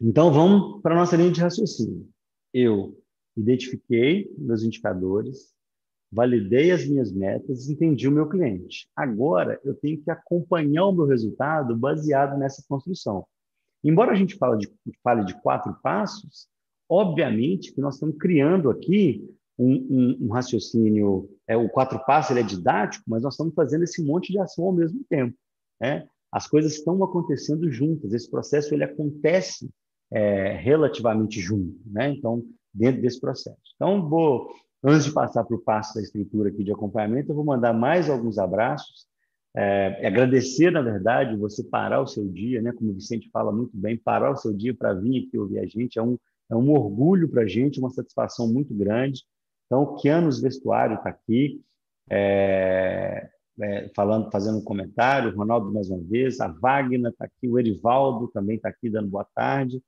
Speaker 1: Então, vamos para a nossa linha de raciocínio. Eu identifiquei meus indicadores, validei as minhas metas, entendi o meu cliente. Agora, eu tenho que acompanhar o meu resultado baseado nessa construção. Embora a gente fale de, fale de quatro passos, obviamente que nós estamos criando aqui um, um, um, raciocínio, é, o quatro passos ele é didático, mas nós estamos fazendo esse monte de ação ao mesmo tempo. Né? As coisas estão acontecendo juntas, esse processo ele acontece é, relativamente junto, né? então, dentro desse processo. Então, vou, antes de passar para o passo da estrutura aqui de acompanhamento, eu vou mandar mais alguns abraços, é, agradecer, na verdade, você parar o seu dia, né? como o Vicente fala muito bem, parar o seu dia para vir aqui ouvir a gente, é um, é um orgulho para a gente, uma satisfação muito grande. Então, o Kianos Vestuário está aqui, é, é, falando, fazendo um comentário, Ronaldo mais uma vez, a Wagner está aqui, o Erivaldo também está aqui dando boa tarde,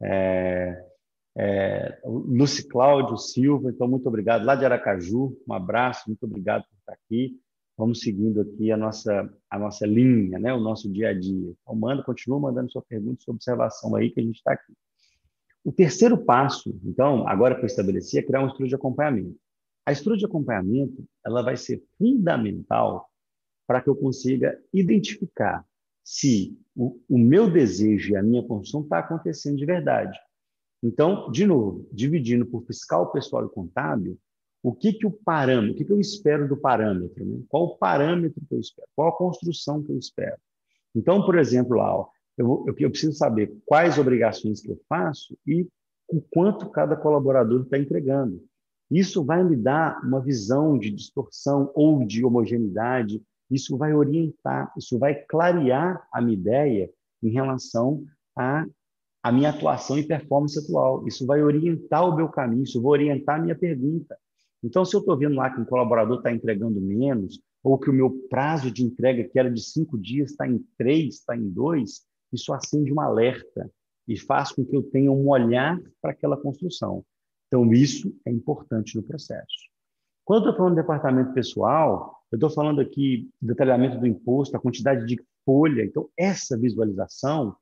Speaker 1: é, é, Luci Cláudio Silva, então muito obrigado, lá de Aracaju, um abraço, muito obrigado por estar aqui, vamos seguindo aqui a nossa, a nossa linha, né, o nosso dia a dia. Então, manda, continua mandando sua pergunta, sua observação aí, que a gente está aqui. O terceiro passo, então, agora que eu é criar um estudo de acompanhamento. A estrutura de acompanhamento ela vai ser fundamental para que eu consiga identificar se o, o meu desejo e a minha construção está acontecendo de verdade. Então, de novo, dividindo por fiscal, pessoal e contábil, o que, que o parâmetro, o que, que eu espero do parâmetro? Né? Qual o parâmetro que eu espero? Qual a construção que eu espero? Então, por exemplo, lá, ó, eu, eu, eu preciso saber quais obrigações que eu faço e o quanto cada colaborador está entregando. Isso vai me dar uma visão de distorção ou de homogeneidade, isso vai orientar, isso vai clarear a minha ideia em relação à, à minha atuação e performance atual. Isso vai orientar o meu caminho, isso vai orientar a minha pergunta. Então, se eu estou vendo lá que um colaborador está entregando menos, ou que o meu prazo de entrega, que era de cinco dias, está em três, está em dois, isso acende um alerta e faz com que eu tenha um olhar para aquela construção. Então, isso é importante no processo. Quando eu estou falando de departamento pessoal, eu estou falando aqui do detalhamento do imposto, a quantidade de folha. Então, essa visualização,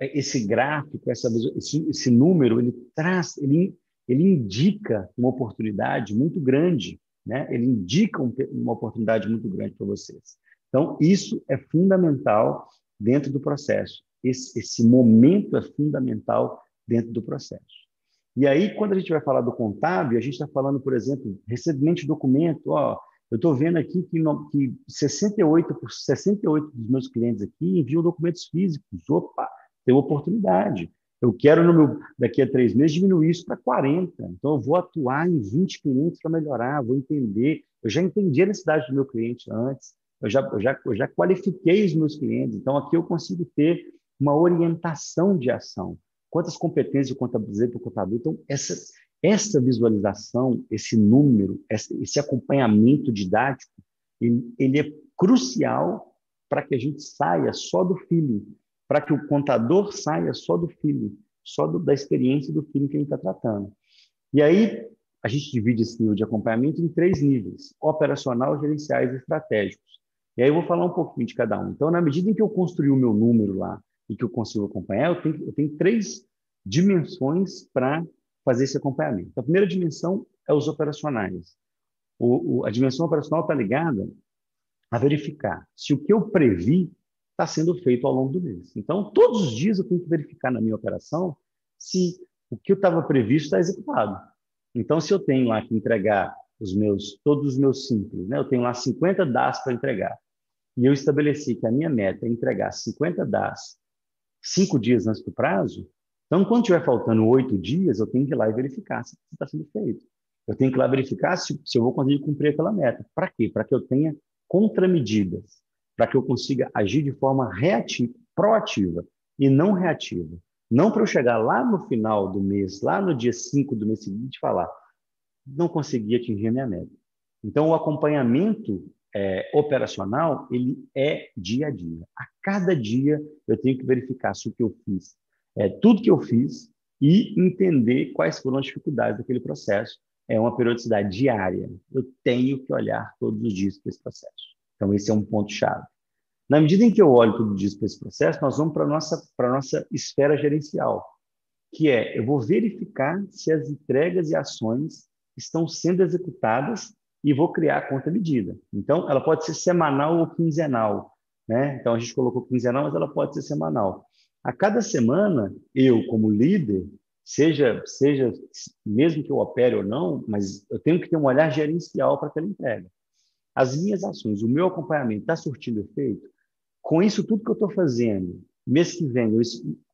Speaker 1: esse gráfico, essa, esse, esse número, ele traz, ele, ele indica uma oportunidade muito grande, né? ele indica um, uma oportunidade muito grande para vocês. Então, isso é fundamental dentro do processo. Esse, esse momento é fundamental dentro do processo. E aí, quando a gente vai falar do contábil, a gente está falando, por exemplo, recebimento de documento. Ó, eu estou vendo aqui que, que 68, 68 dos meus clientes aqui enviam documentos físicos. Opa, tem oportunidade. Eu quero, meu, daqui a três meses, diminuir isso para 40. Então, eu vou atuar em 20 clientes para melhorar, vou entender. Eu já entendi a necessidade do meu cliente antes eu já, eu já, eu já qualifiquei os meus clientes, então aqui eu consigo ter uma orientação de ação. Quantas competências eu contabilizei para o contador? Então, essa, essa visualização, esse número, esse acompanhamento didático, ele, ele é crucial para que a gente saia só do feeling, para que o contador saia só do feeling, só do, da experiência do feeling que gente está tratando. E aí, a gente divide esse nível de acompanhamento em três níveis: operacional, gerenciais e estratégicos. E aí eu vou falar um pouquinho de cada um. Então, na medida em que eu construir o meu número lá e que eu consigo acompanhar, eu tenho, eu tenho três dimensões para fazer esse acompanhamento. A primeira dimensão é os operacionais. O, o, a dimensão operacional está ligada a verificar se o que eu previ está sendo feito ao longo do mês. Então, todos os dias eu tenho que verificar na minha operação se o que eu estava previsto está executado. Então, se eu tenho lá que entregar os meus, todos os meus simples, né? eu tenho lá 50 DAS para entregar e eu estabeleci que a minha meta é entregar 50 DAS cinco dias antes do prazo, então, quando tiver faltando oito dias, eu tenho que ir lá e verificar se está sendo feito. Eu tenho que ir lá verificar se, se eu vou conseguir cumprir aquela meta. Para quê? Para que eu tenha contramedidas, para que eu consiga agir de forma reativa, proativa e não reativa. Não para eu chegar lá no final do mês, lá no dia 5 do mês seguinte, falar: não consegui atingir a minha meta. Então, o acompanhamento é, operacional, ele é dia a dia. A cada dia eu tenho que verificar se o que eu fiz, é, tudo que eu fiz e entender quais foram as dificuldades daquele processo. É uma periodicidade diária. Eu tenho que olhar todos os dias para esse processo. Então, esse é um ponto-chave. Na medida em que eu olho os dias para esse processo, nós vamos para a nossa, nossa esfera gerencial, que é, eu vou verificar se as entregas e ações estão sendo executadas e vou criar a conta medida. Então, ela pode ser semanal ou quinzenal. Né? Então, a gente colocou quinzenal, mas ela pode ser semanal. A cada semana, eu, como líder, seja, seja mesmo que eu opere ou não, mas eu tenho que ter um olhar gerencial para aquela entrega. As minhas ações, o meu acompanhamento está surtindo efeito? Com isso tudo que eu estou fazendo, mês que vem, eu,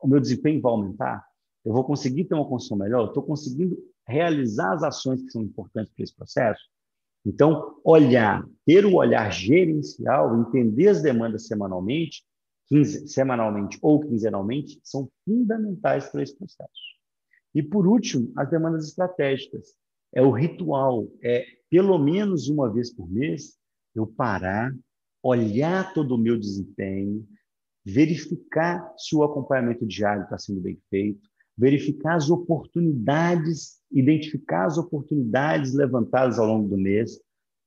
Speaker 1: o meu desempenho vai aumentar? Eu vou conseguir ter uma construção melhor? Estou conseguindo realizar as ações que são importantes para esse processo? Então, olhar, ter o olhar gerencial, entender as demandas semanalmente, quinze, semanalmente ou quinzenalmente, são fundamentais para esse processo. E, por último, as demandas estratégicas. É o ritual, é pelo menos uma vez por mês eu parar, olhar todo o meu desempenho, verificar se o acompanhamento diário está sendo bem feito, verificar as oportunidades, identificar as oportunidades levantadas ao longo do mês,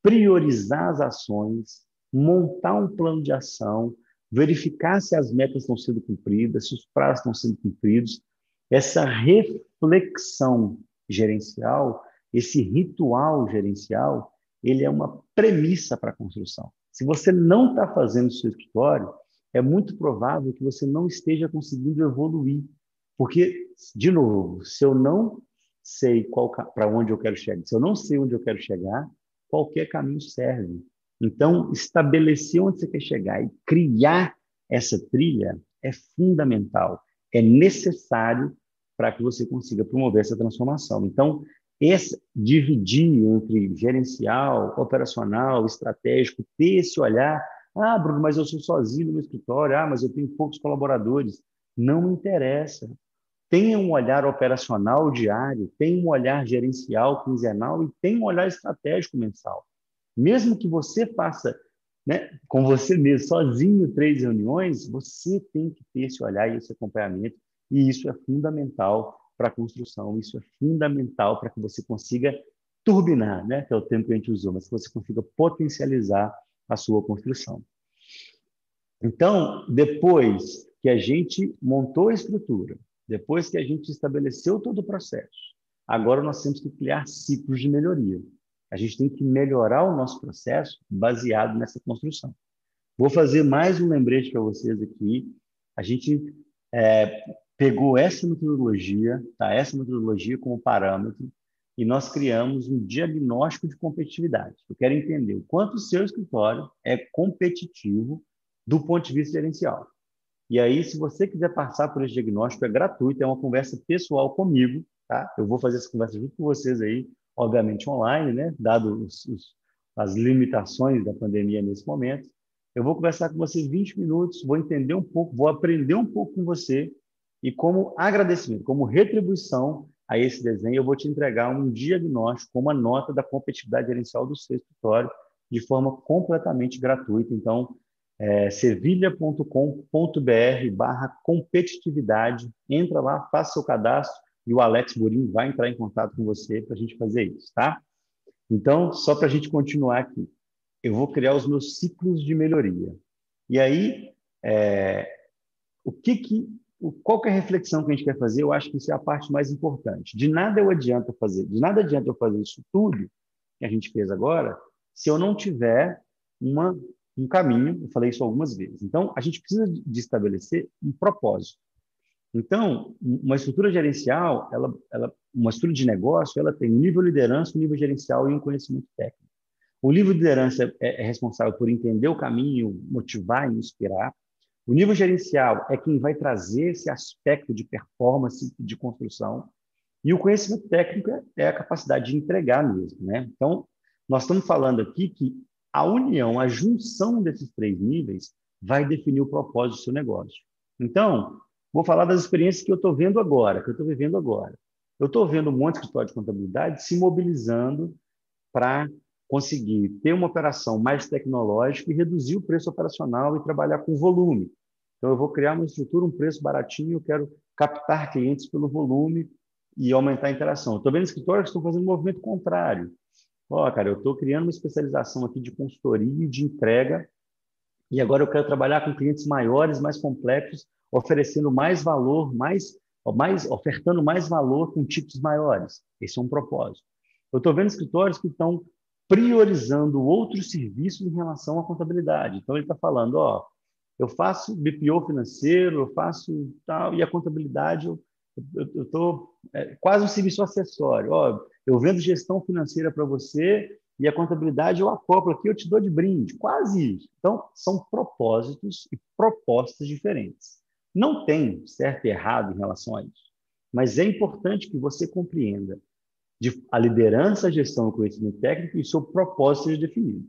Speaker 1: priorizar as ações, montar um plano de ação, verificar se as metas estão sendo cumpridas, se os prazos estão sendo cumpridos. Essa reflexão gerencial, esse ritual gerencial, ele é uma premissa para a construção. Se você não está fazendo o seu escritório, é muito provável que você não esteja conseguindo evoluir porque, de novo, se eu não sei para onde eu quero chegar, se eu não sei onde eu quero chegar, qualquer caminho serve. Então, estabelecer onde você quer chegar e criar essa trilha é fundamental, é necessário para que você consiga promover essa transformação. Então, esse, dividir entre gerencial, operacional, estratégico, ter esse olhar. Ah, Bruno, mas eu sou sozinho no meu escritório. Ah, mas eu tenho poucos colaboradores. Não interessa tenha um olhar operacional diário, tenha um olhar gerencial quinzenal e tenha um olhar estratégico mensal. Mesmo que você faça né, com você mesmo, sozinho, três reuniões, você tem que ter esse olhar e esse acompanhamento, e isso é fundamental para a construção, isso é fundamental para que você consiga turbinar, né, que é o termo que a gente usou, mas que você consiga potencializar a sua construção. Então, depois que a gente montou a estrutura, depois que a gente estabeleceu todo o processo, agora nós temos que criar ciclos de melhoria. A gente tem que melhorar o nosso processo baseado nessa construção. Vou fazer mais um lembrete para vocês aqui. A gente é, pegou essa metodologia, tá? essa metodologia como parâmetro, e nós criamos um diagnóstico de competitividade. Eu quero entender o quanto o seu escritório é competitivo do ponto de vista gerencial. E aí, se você quiser passar por esse diagnóstico, é gratuito, é uma conversa pessoal comigo, tá? Eu vou fazer essa conversa junto com vocês aí, obviamente online, né? Dado os, os, as limitações da pandemia nesse momento. Eu vou conversar com você 20 minutos, vou entender um pouco, vou aprender um pouco com você e como agradecimento, como retribuição a esse desenho, eu vou te entregar um diagnóstico uma nota da competitividade gerencial do seu escritório de forma completamente gratuita. Então, é, sevilha.com.br barra competitividade. Entra lá, faça seu cadastro e o Alex Burim vai entrar em contato com você para a gente fazer isso, tá? Então, só para a gente continuar aqui, eu vou criar os meus ciclos de melhoria. E aí, é, o que que, qual é a reflexão que a gente quer fazer? Eu acho que isso é a parte mais importante. De nada eu adianta fazer, de nada adianta eu fazer isso tudo que a gente fez agora, se eu não tiver uma um caminho, eu falei isso algumas vezes. Então, a gente precisa de estabelecer um propósito. Então, uma estrutura gerencial, ela, ela, uma estrutura de negócio, ela tem um nível de liderança, um nível gerencial e um conhecimento técnico. O nível de liderança é, é responsável por entender o caminho, motivar e inspirar. O nível gerencial é quem vai trazer esse aspecto de performance, de construção. E o conhecimento técnico é a capacidade de entregar mesmo. Né? Então, nós estamos falando aqui que a união, a junção desses três níveis vai definir o propósito do seu negócio. Então, vou falar das experiências que eu estou vendo agora, que eu estou vivendo agora. Eu estou vendo um monte de escritório de contabilidade se mobilizando para conseguir ter uma operação mais tecnológica e reduzir o preço operacional e trabalhar com volume. Então, eu vou criar uma estrutura, um preço baratinho, eu quero captar clientes pelo volume e aumentar a interação. Estou vendo escritórios que estão fazendo um movimento contrário. Ó, oh, cara, eu estou criando uma especialização aqui de consultoria e de entrega e agora eu quero trabalhar com clientes maiores, mais complexos, oferecendo mais valor, mais, mais ofertando mais valor com tipos maiores. Esse é um propósito. Eu estou vendo escritórios que estão priorizando outros serviços em relação à contabilidade. Então ele está falando, ó, eu faço BPO financeiro, eu faço tal, e a contabilidade eu estou é, quase um serviço acessório. Ó, eu vendo gestão financeira para você e a contabilidade eu acoplo aqui, eu te dou de brinde. Quase isso. Então, são propósitos e propostas diferentes. Não tem certo e errado em relação a isso. Mas é importante que você compreenda de, a liderança, a gestão, o conhecimento técnico e o seu propósito seja definido.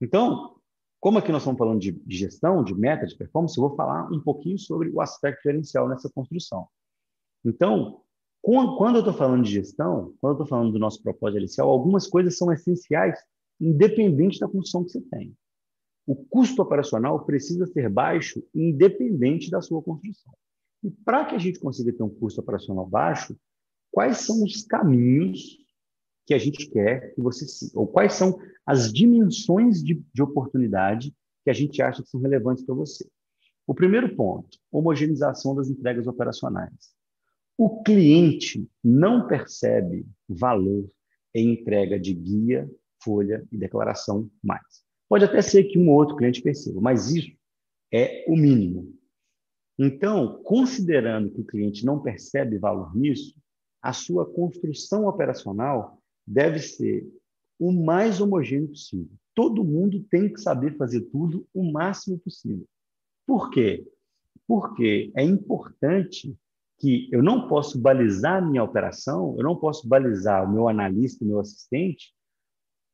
Speaker 1: Então, como aqui nós estamos falando de, gestão, de meta, de performance, eu vou falar um pouquinho sobre o aspecto gerencial nessa construção. Então, quando eu estou falando de gestão, quando eu estou falando do nosso propósito gerencial, algumas coisas são essenciais, independente da construção que você tem. O custo operacional precisa ser baixo, independente da sua construção. E para que a gente consiga ter um custo operacional baixo, quais são os caminhos que a gente quer que você siga? Ou quais são as dimensões de, de oportunidade que a gente acha que são relevantes para você? O primeiro ponto, homogeneização das entregas operacionais. O cliente não percebe valor em entrega de guia, folha e declaração mais. Pode até ser que um ou outro cliente perceba, mas isso é o mínimo. Então, considerando que o cliente não percebe valor nisso, a sua construção operacional deve ser o mais homogêneo possível. Todo mundo tem que saber fazer tudo o máximo possível. Por quê? Porque é importante que eu não posso balizar a minha operação, eu não posso balizar o meu analista, o meu assistente,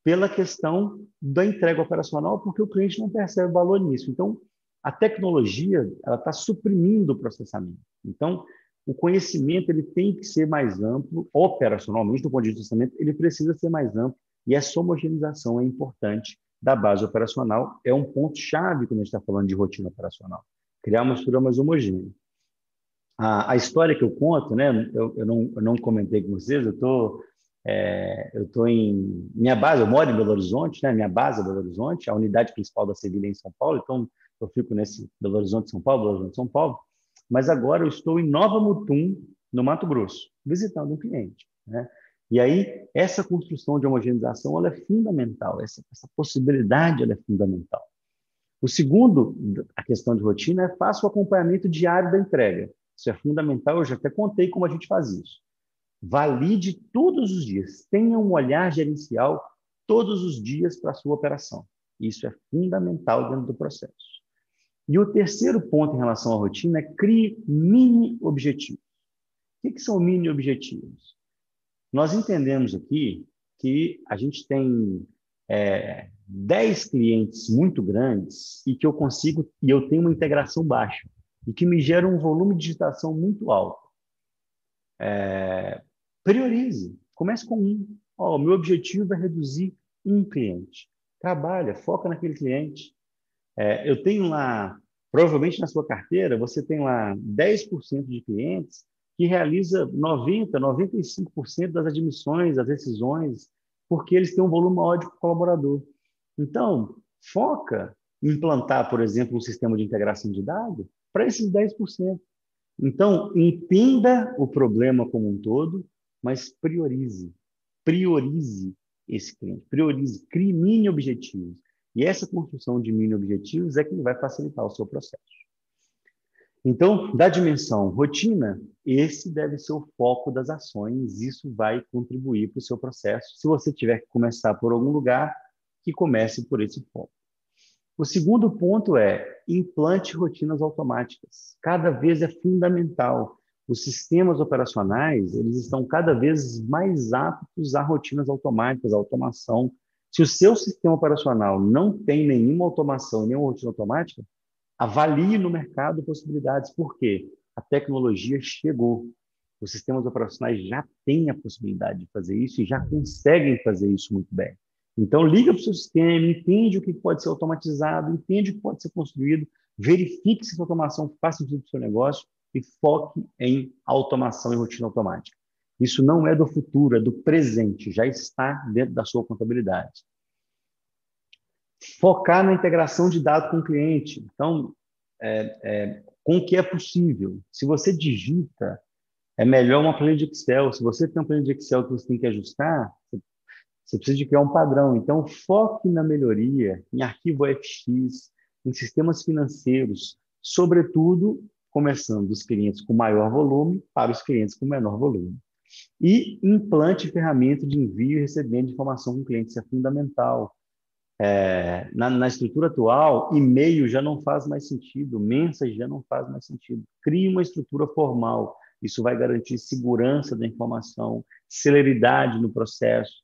Speaker 1: pela questão da entrega operacional, porque o cliente não percebe valor nisso. Então, a tecnologia ela está suprimindo o processamento. Então, o conhecimento ele tem que ser mais amplo, operacionalmente, do ponto de vista do processamento, ele precisa ser mais amplo, e essa homogeneização é importante da base operacional, é um ponto-chave quando a gente está falando de rotina operacional. Criar uma estrutura mais homogênea. A, a história que eu conto, né, eu, eu, não, eu não comentei com vocês, eu tô, é, eu tô em minha base, eu moro em Belo Horizonte, né, minha base é Belo Horizonte, a unidade principal da Sevilha é em São Paulo, então eu fico nesse Belo Horizonte, São Paulo, Belo Horizonte, São Paulo, mas agora eu estou em Nova Mutum, no Mato Grosso, visitando um cliente, né? E aí, essa construção de homogeneização ela é fundamental, essa, essa possibilidade ela é fundamental. O segundo, a questão de rotina, é faça o acompanhamento diário da entrega. Isso é fundamental, eu já até contei como a gente faz isso. Valide todos os dias, tenha um olhar gerencial todos os dias para a sua operação. Isso é fundamental dentro do processo. E o terceiro ponto em relação à rotina é crie mini objetivos. O que, que são mini objetivos? Nós entendemos aqui que a gente tem é, 10 clientes muito grandes e que eu consigo, e eu tenho uma integração baixa e que me gera um volume de digitação muito alto. É, priorize, comece com um. O meu objetivo é reduzir um cliente. Trabalha, foca naquele cliente. É, eu tenho lá, provavelmente na sua carteira, você tem lá 10% de clientes que realiza 90%, 95% das admissões, das decisões, porque eles têm um volume maior de colaborador. Então, foca em implantar, por exemplo, um sistema de integração de dados para esses 10%. Então, entenda o problema como um todo, mas priorize. Priorize esse cliente. Priorize, crie mini objetivos. E essa construção de mini objetivos é que vai facilitar o seu processo. Então, da dimensão rotina, esse deve ser o foco das ações, isso vai contribuir para o seu processo. Se você tiver que começar por algum lugar, que comece por esse foco. O segundo ponto é implante rotinas automáticas. Cada vez é fundamental. Os sistemas operacionais eles estão cada vez mais aptos a rotinas automáticas, a automação. Se o seu sistema operacional não tem nenhuma automação, nenhuma rotina automática, avalie no mercado possibilidades. Por quê? A tecnologia chegou. Os sistemas operacionais já têm a possibilidade de fazer isso e já conseguem fazer isso muito bem. Então, liga para o seu sistema, entende o que pode ser automatizado, entende o que pode ser construído, verifique se essa automação faz sentido para o seu negócio e foque em automação e rotina automática. Isso não é do futuro, é do presente, já está dentro da sua contabilidade. Focar na integração de dados com o cliente. Então, é, é, com o que é possível. Se você digita, é melhor uma planilha de Excel. Se você tem uma planilha de Excel que você tem que ajustar, você precisa de criar um padrão. Então, foque na melhoria, em arquivo FX, em sistemas financeiros, sobretudo começando dos clientes com maior volume para os clientes com menor volume. E implante ferramenta de envio e recebimento de informação com o cliente, isso é fundamental. É, na, na, estrutura atual, e-mail já não faz mais sentido, mensagem já não faz mais sentido. Crie uma estrutura formal, isso vai garantir segurança da informação, celeridade no processo,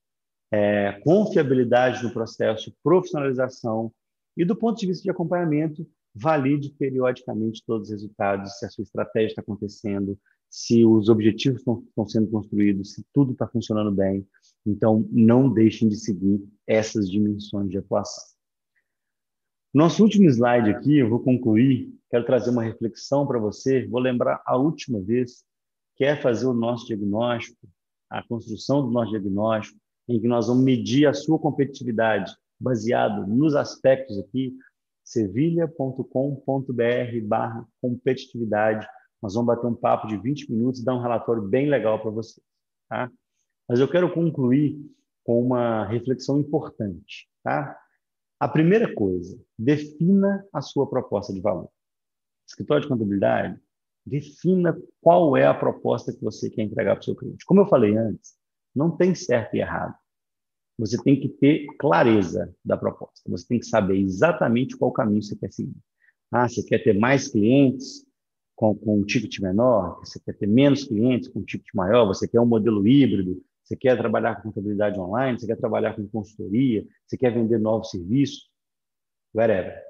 Speaker 1: é, confiabilidade no processo, profissionalização e, do ponto de vista de acompanhamento, valide periodicamente todos os resultados, se a sua estratégia está acontecendo, se os objetivos estão, sendo construídos, se tudo está funcionando bem. Então, não deixem de seguir essas dimensões de atuação. Nosso último slide aqui, eu vou concluir, quero trazer uma reflexão para você. Vou lembrar a última vez, que é fazer o nosso diagnóstico, a construção do nosso diagnóstico, em que nós vamos medir a sua competitividade baseado nos aspectos aqui, sevilha.com.br barra competitividade. Nós vamos bater um papo de 20 minutos dar um relatório bem legal para você. Tá? Mas eu quero concluir com uma reflexão importante. Tá? A primeira coisa, defina a sua proposta de valor. Escritório de contabilidade, defina qual é a proposta que você quer entregar para o seu cliente. Como eu falei antes, não tem certo e errado. Você tem que ter clareza da proposta. Você tem que saber exatamente qual caminho você quer seguir. Ah, você quer ter mais clientes com, com um ticket menor? Você quer ter menos clientes com um ticket maior? Você quer um modelo híbrido? Você quer trabalhar com contabilidade online? Você quer trabalhar com consultoria? Você quer vender novos serviços? Whatever.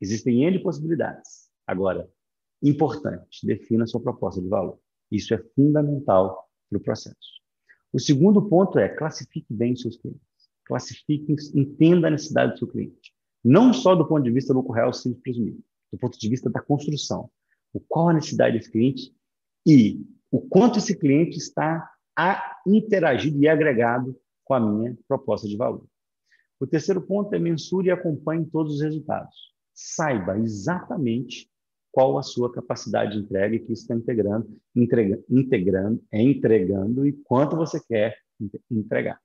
Speaker 1: Existem N possibilidades. Agora, importante, defina a sua proposta de valor. Isso é fundamental para o processo. O segundo ponto é classifique bem os seus clientes. Classifique, entenda a necessidade do seu cliente. Não só do ponto de vista do real simples do ponto de vista da construção. Qual a necessidade desse cliente e o quanto esse cliente está a interagir e agregado com a minha proposta de valor. O terceiro ponto é mensure e acompanhe todos os resultados. Saiba exatamente qual a sua capacidade de entrega e que está integrando, entrega, integrando, é entregando e quanto você quer entregar.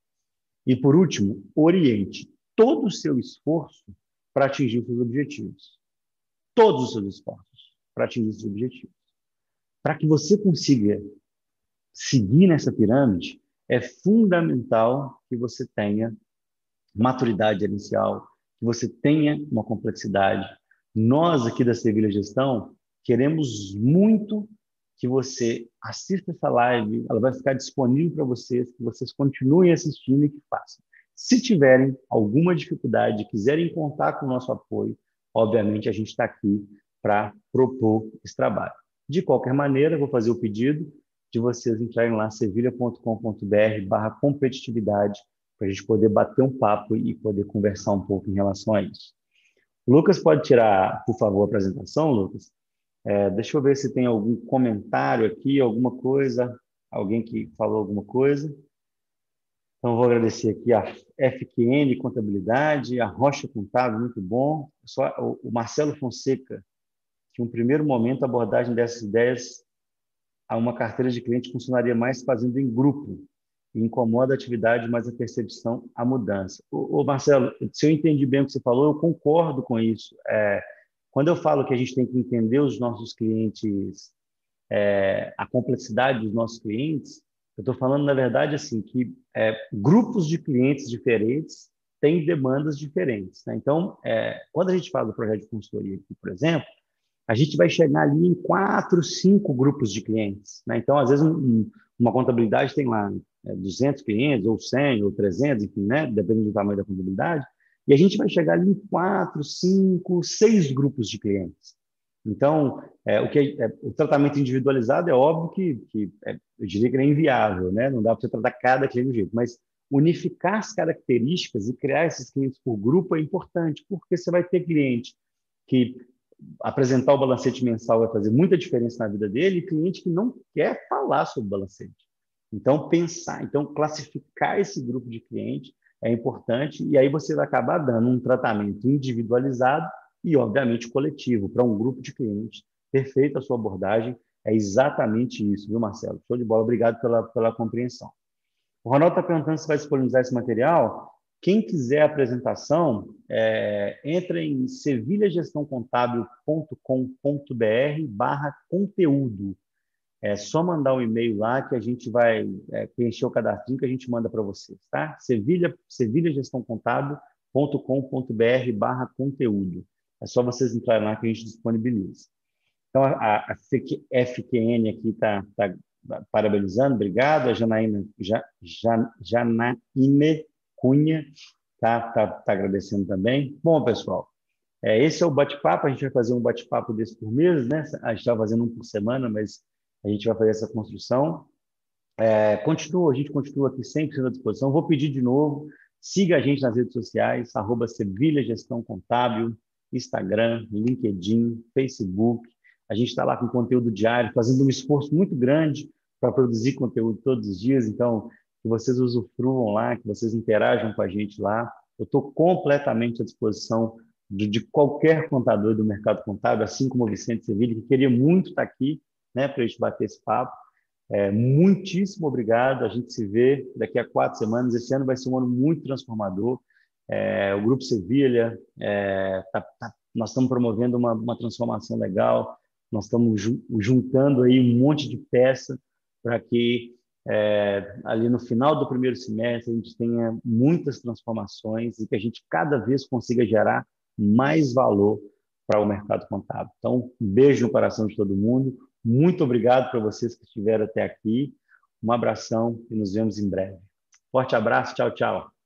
Speaker 1: E por último, oriente todo o seu esforço para atingir os seus objetivos. Todos os seus esforços para atingir os seus objetivos. Para que você consiga seguir nessa pirâmide, é fundamental que você tenha maturidade inicial, que você tenha uma complexidade, nós aqui da Sevilha Gestão queremos muito que você assista essa live, ela vai ficar disponível para vocês, que vocês continuem assistindo e que façam. Se tiverem alguma dificuldade, quiserem contar com o nosso apoio, obviamente a gente está aqui para propor esse trabalho. De qualquer maneira, vou fazer o pedido de vocês entrarem lá, sevilha.com.br barra competitividade, para a gente poder bater um papo e poder conversar um pouco em relação a isso. Lucas pode tirar, por favor, a apresentação, Lucas? É, deixa eu ver se tem algum comentário aqui, alguma coisa, alguém que falou alguma coisa. Então, vou agradecer aqui a FQN Contabilidade, a Rocha Contábil, muito bom. Só o Marcelo Fonseca, que, um primeiro momento, a abordagem dessas ideias a uma carteira de cliente funcionaria mais fazendo em grupo, incomoda a atividade, mas a percepção, a mudança. O, Marcelo, se eu entendi bem o que você falou, eu concordo com isso. É, quando eu falo que a gente tem que entender os nossos clientes, é, a complexidade dos nossos clientes, eu estou falando, na verdade, assim, que é, grupos de clientes diferentes têm demandas diferentes. Né? Então, é, quando a gente fala do projeto de consultoria aqui, por exemplo, a gente vai chegar ali em quatro, cinco grupos de clientes. Né? Então, às vezes, um, uma contabilidade tem lá 200 é, clientes, ou 100, ou 300, enfim, né? dependendo do tamanho da contabilidade, e a gente vai chegar ali em quatro, cinco, seis grupos de clientes. Então, é, o, que é, é, o tratamento individualizado é óbvio que, que é, eu diria que é inviável, né? não dá para você tratar cada cliente do jeito, mas unificar as características e criar esses clientes por grupo é importante, porque você vai ter cliente que apresentar o balancete mensal vai fazer muita diferença na vida dele e cliente que não quer falar sobre balancete. Então, pensar, então, classificar esse grupo de clientes é importante, e aí você vai acabar dando um tratamento individualizado e, obviamente, coletivo para um grupo de clientes. Perfeita a sua abordagem, é exatamente isso, viu, Marcelo? Show de bola, obrigado pela, pela compreensão. O Ronaldo está perguntando se vai disponibilizar esse material. Quem quiser a apresentação, é, entra em sevilhagestãocontábil.com.br barra conteúdo. É só mandar um e-mail lá que a gente vai é, preencher o cadastrinho que a gente manda para vocês, tá? Sevilha, sevilhagestãocontábil.com.br barra conteúdo. É só vocês entrarem lá que a gente disponibiliza. Então, a, a FQN aqui está tá parabenizando, obrigado. A Janaína, ja, ja, Janaíne Cunha está tá, tá agradecendo também. Bom, pessoal, é, esse é o bate-papo. A gente vai fazer um bate-papo desse por mês, né? A gente está fazendo um por semana, mas a gente vai fazer essa construção. É, continua, a gente continua aqui sempre à disposição. Vou pedir de novo, siga a gente nas redes sociais, arroba Sevilha Gestão Contábil, Instagram, LinkedIn, Facebook. A gente está lá com conteúdo diário, fazendo um esforço muito grande para produzir conteúdo todos os dias. Então, que vocês usufruam lá, que vocês interajam com a gente lá. Eu estou completamente à disposição de, de, qualquer contador do mercado contábil, assim como o Vicente Sevilha, que queria muito estar aqui né, para a gente bater esse papo. É, muitíssimo obrigado. A gente se vê daqui a quatro semanas. Esse ano vai ser um ano muito transformador. É, o Grupo Sevilha, é, tá, tá, nós estamos promovendo uma, uma, transformação legal. Nós estamos juntando aí um monte de peça para que é, ali no final do primeiro semestre a gente tenha muitas transformações e que a gente cada vez consiga gerar mais valor para o mercado contábil. Então, um beijo no coração de todo mundo. Muito obrigado para vocês que estiveram até aqui. Um abração e nos vemos em breve. Forte abraço. Tchau, tchau.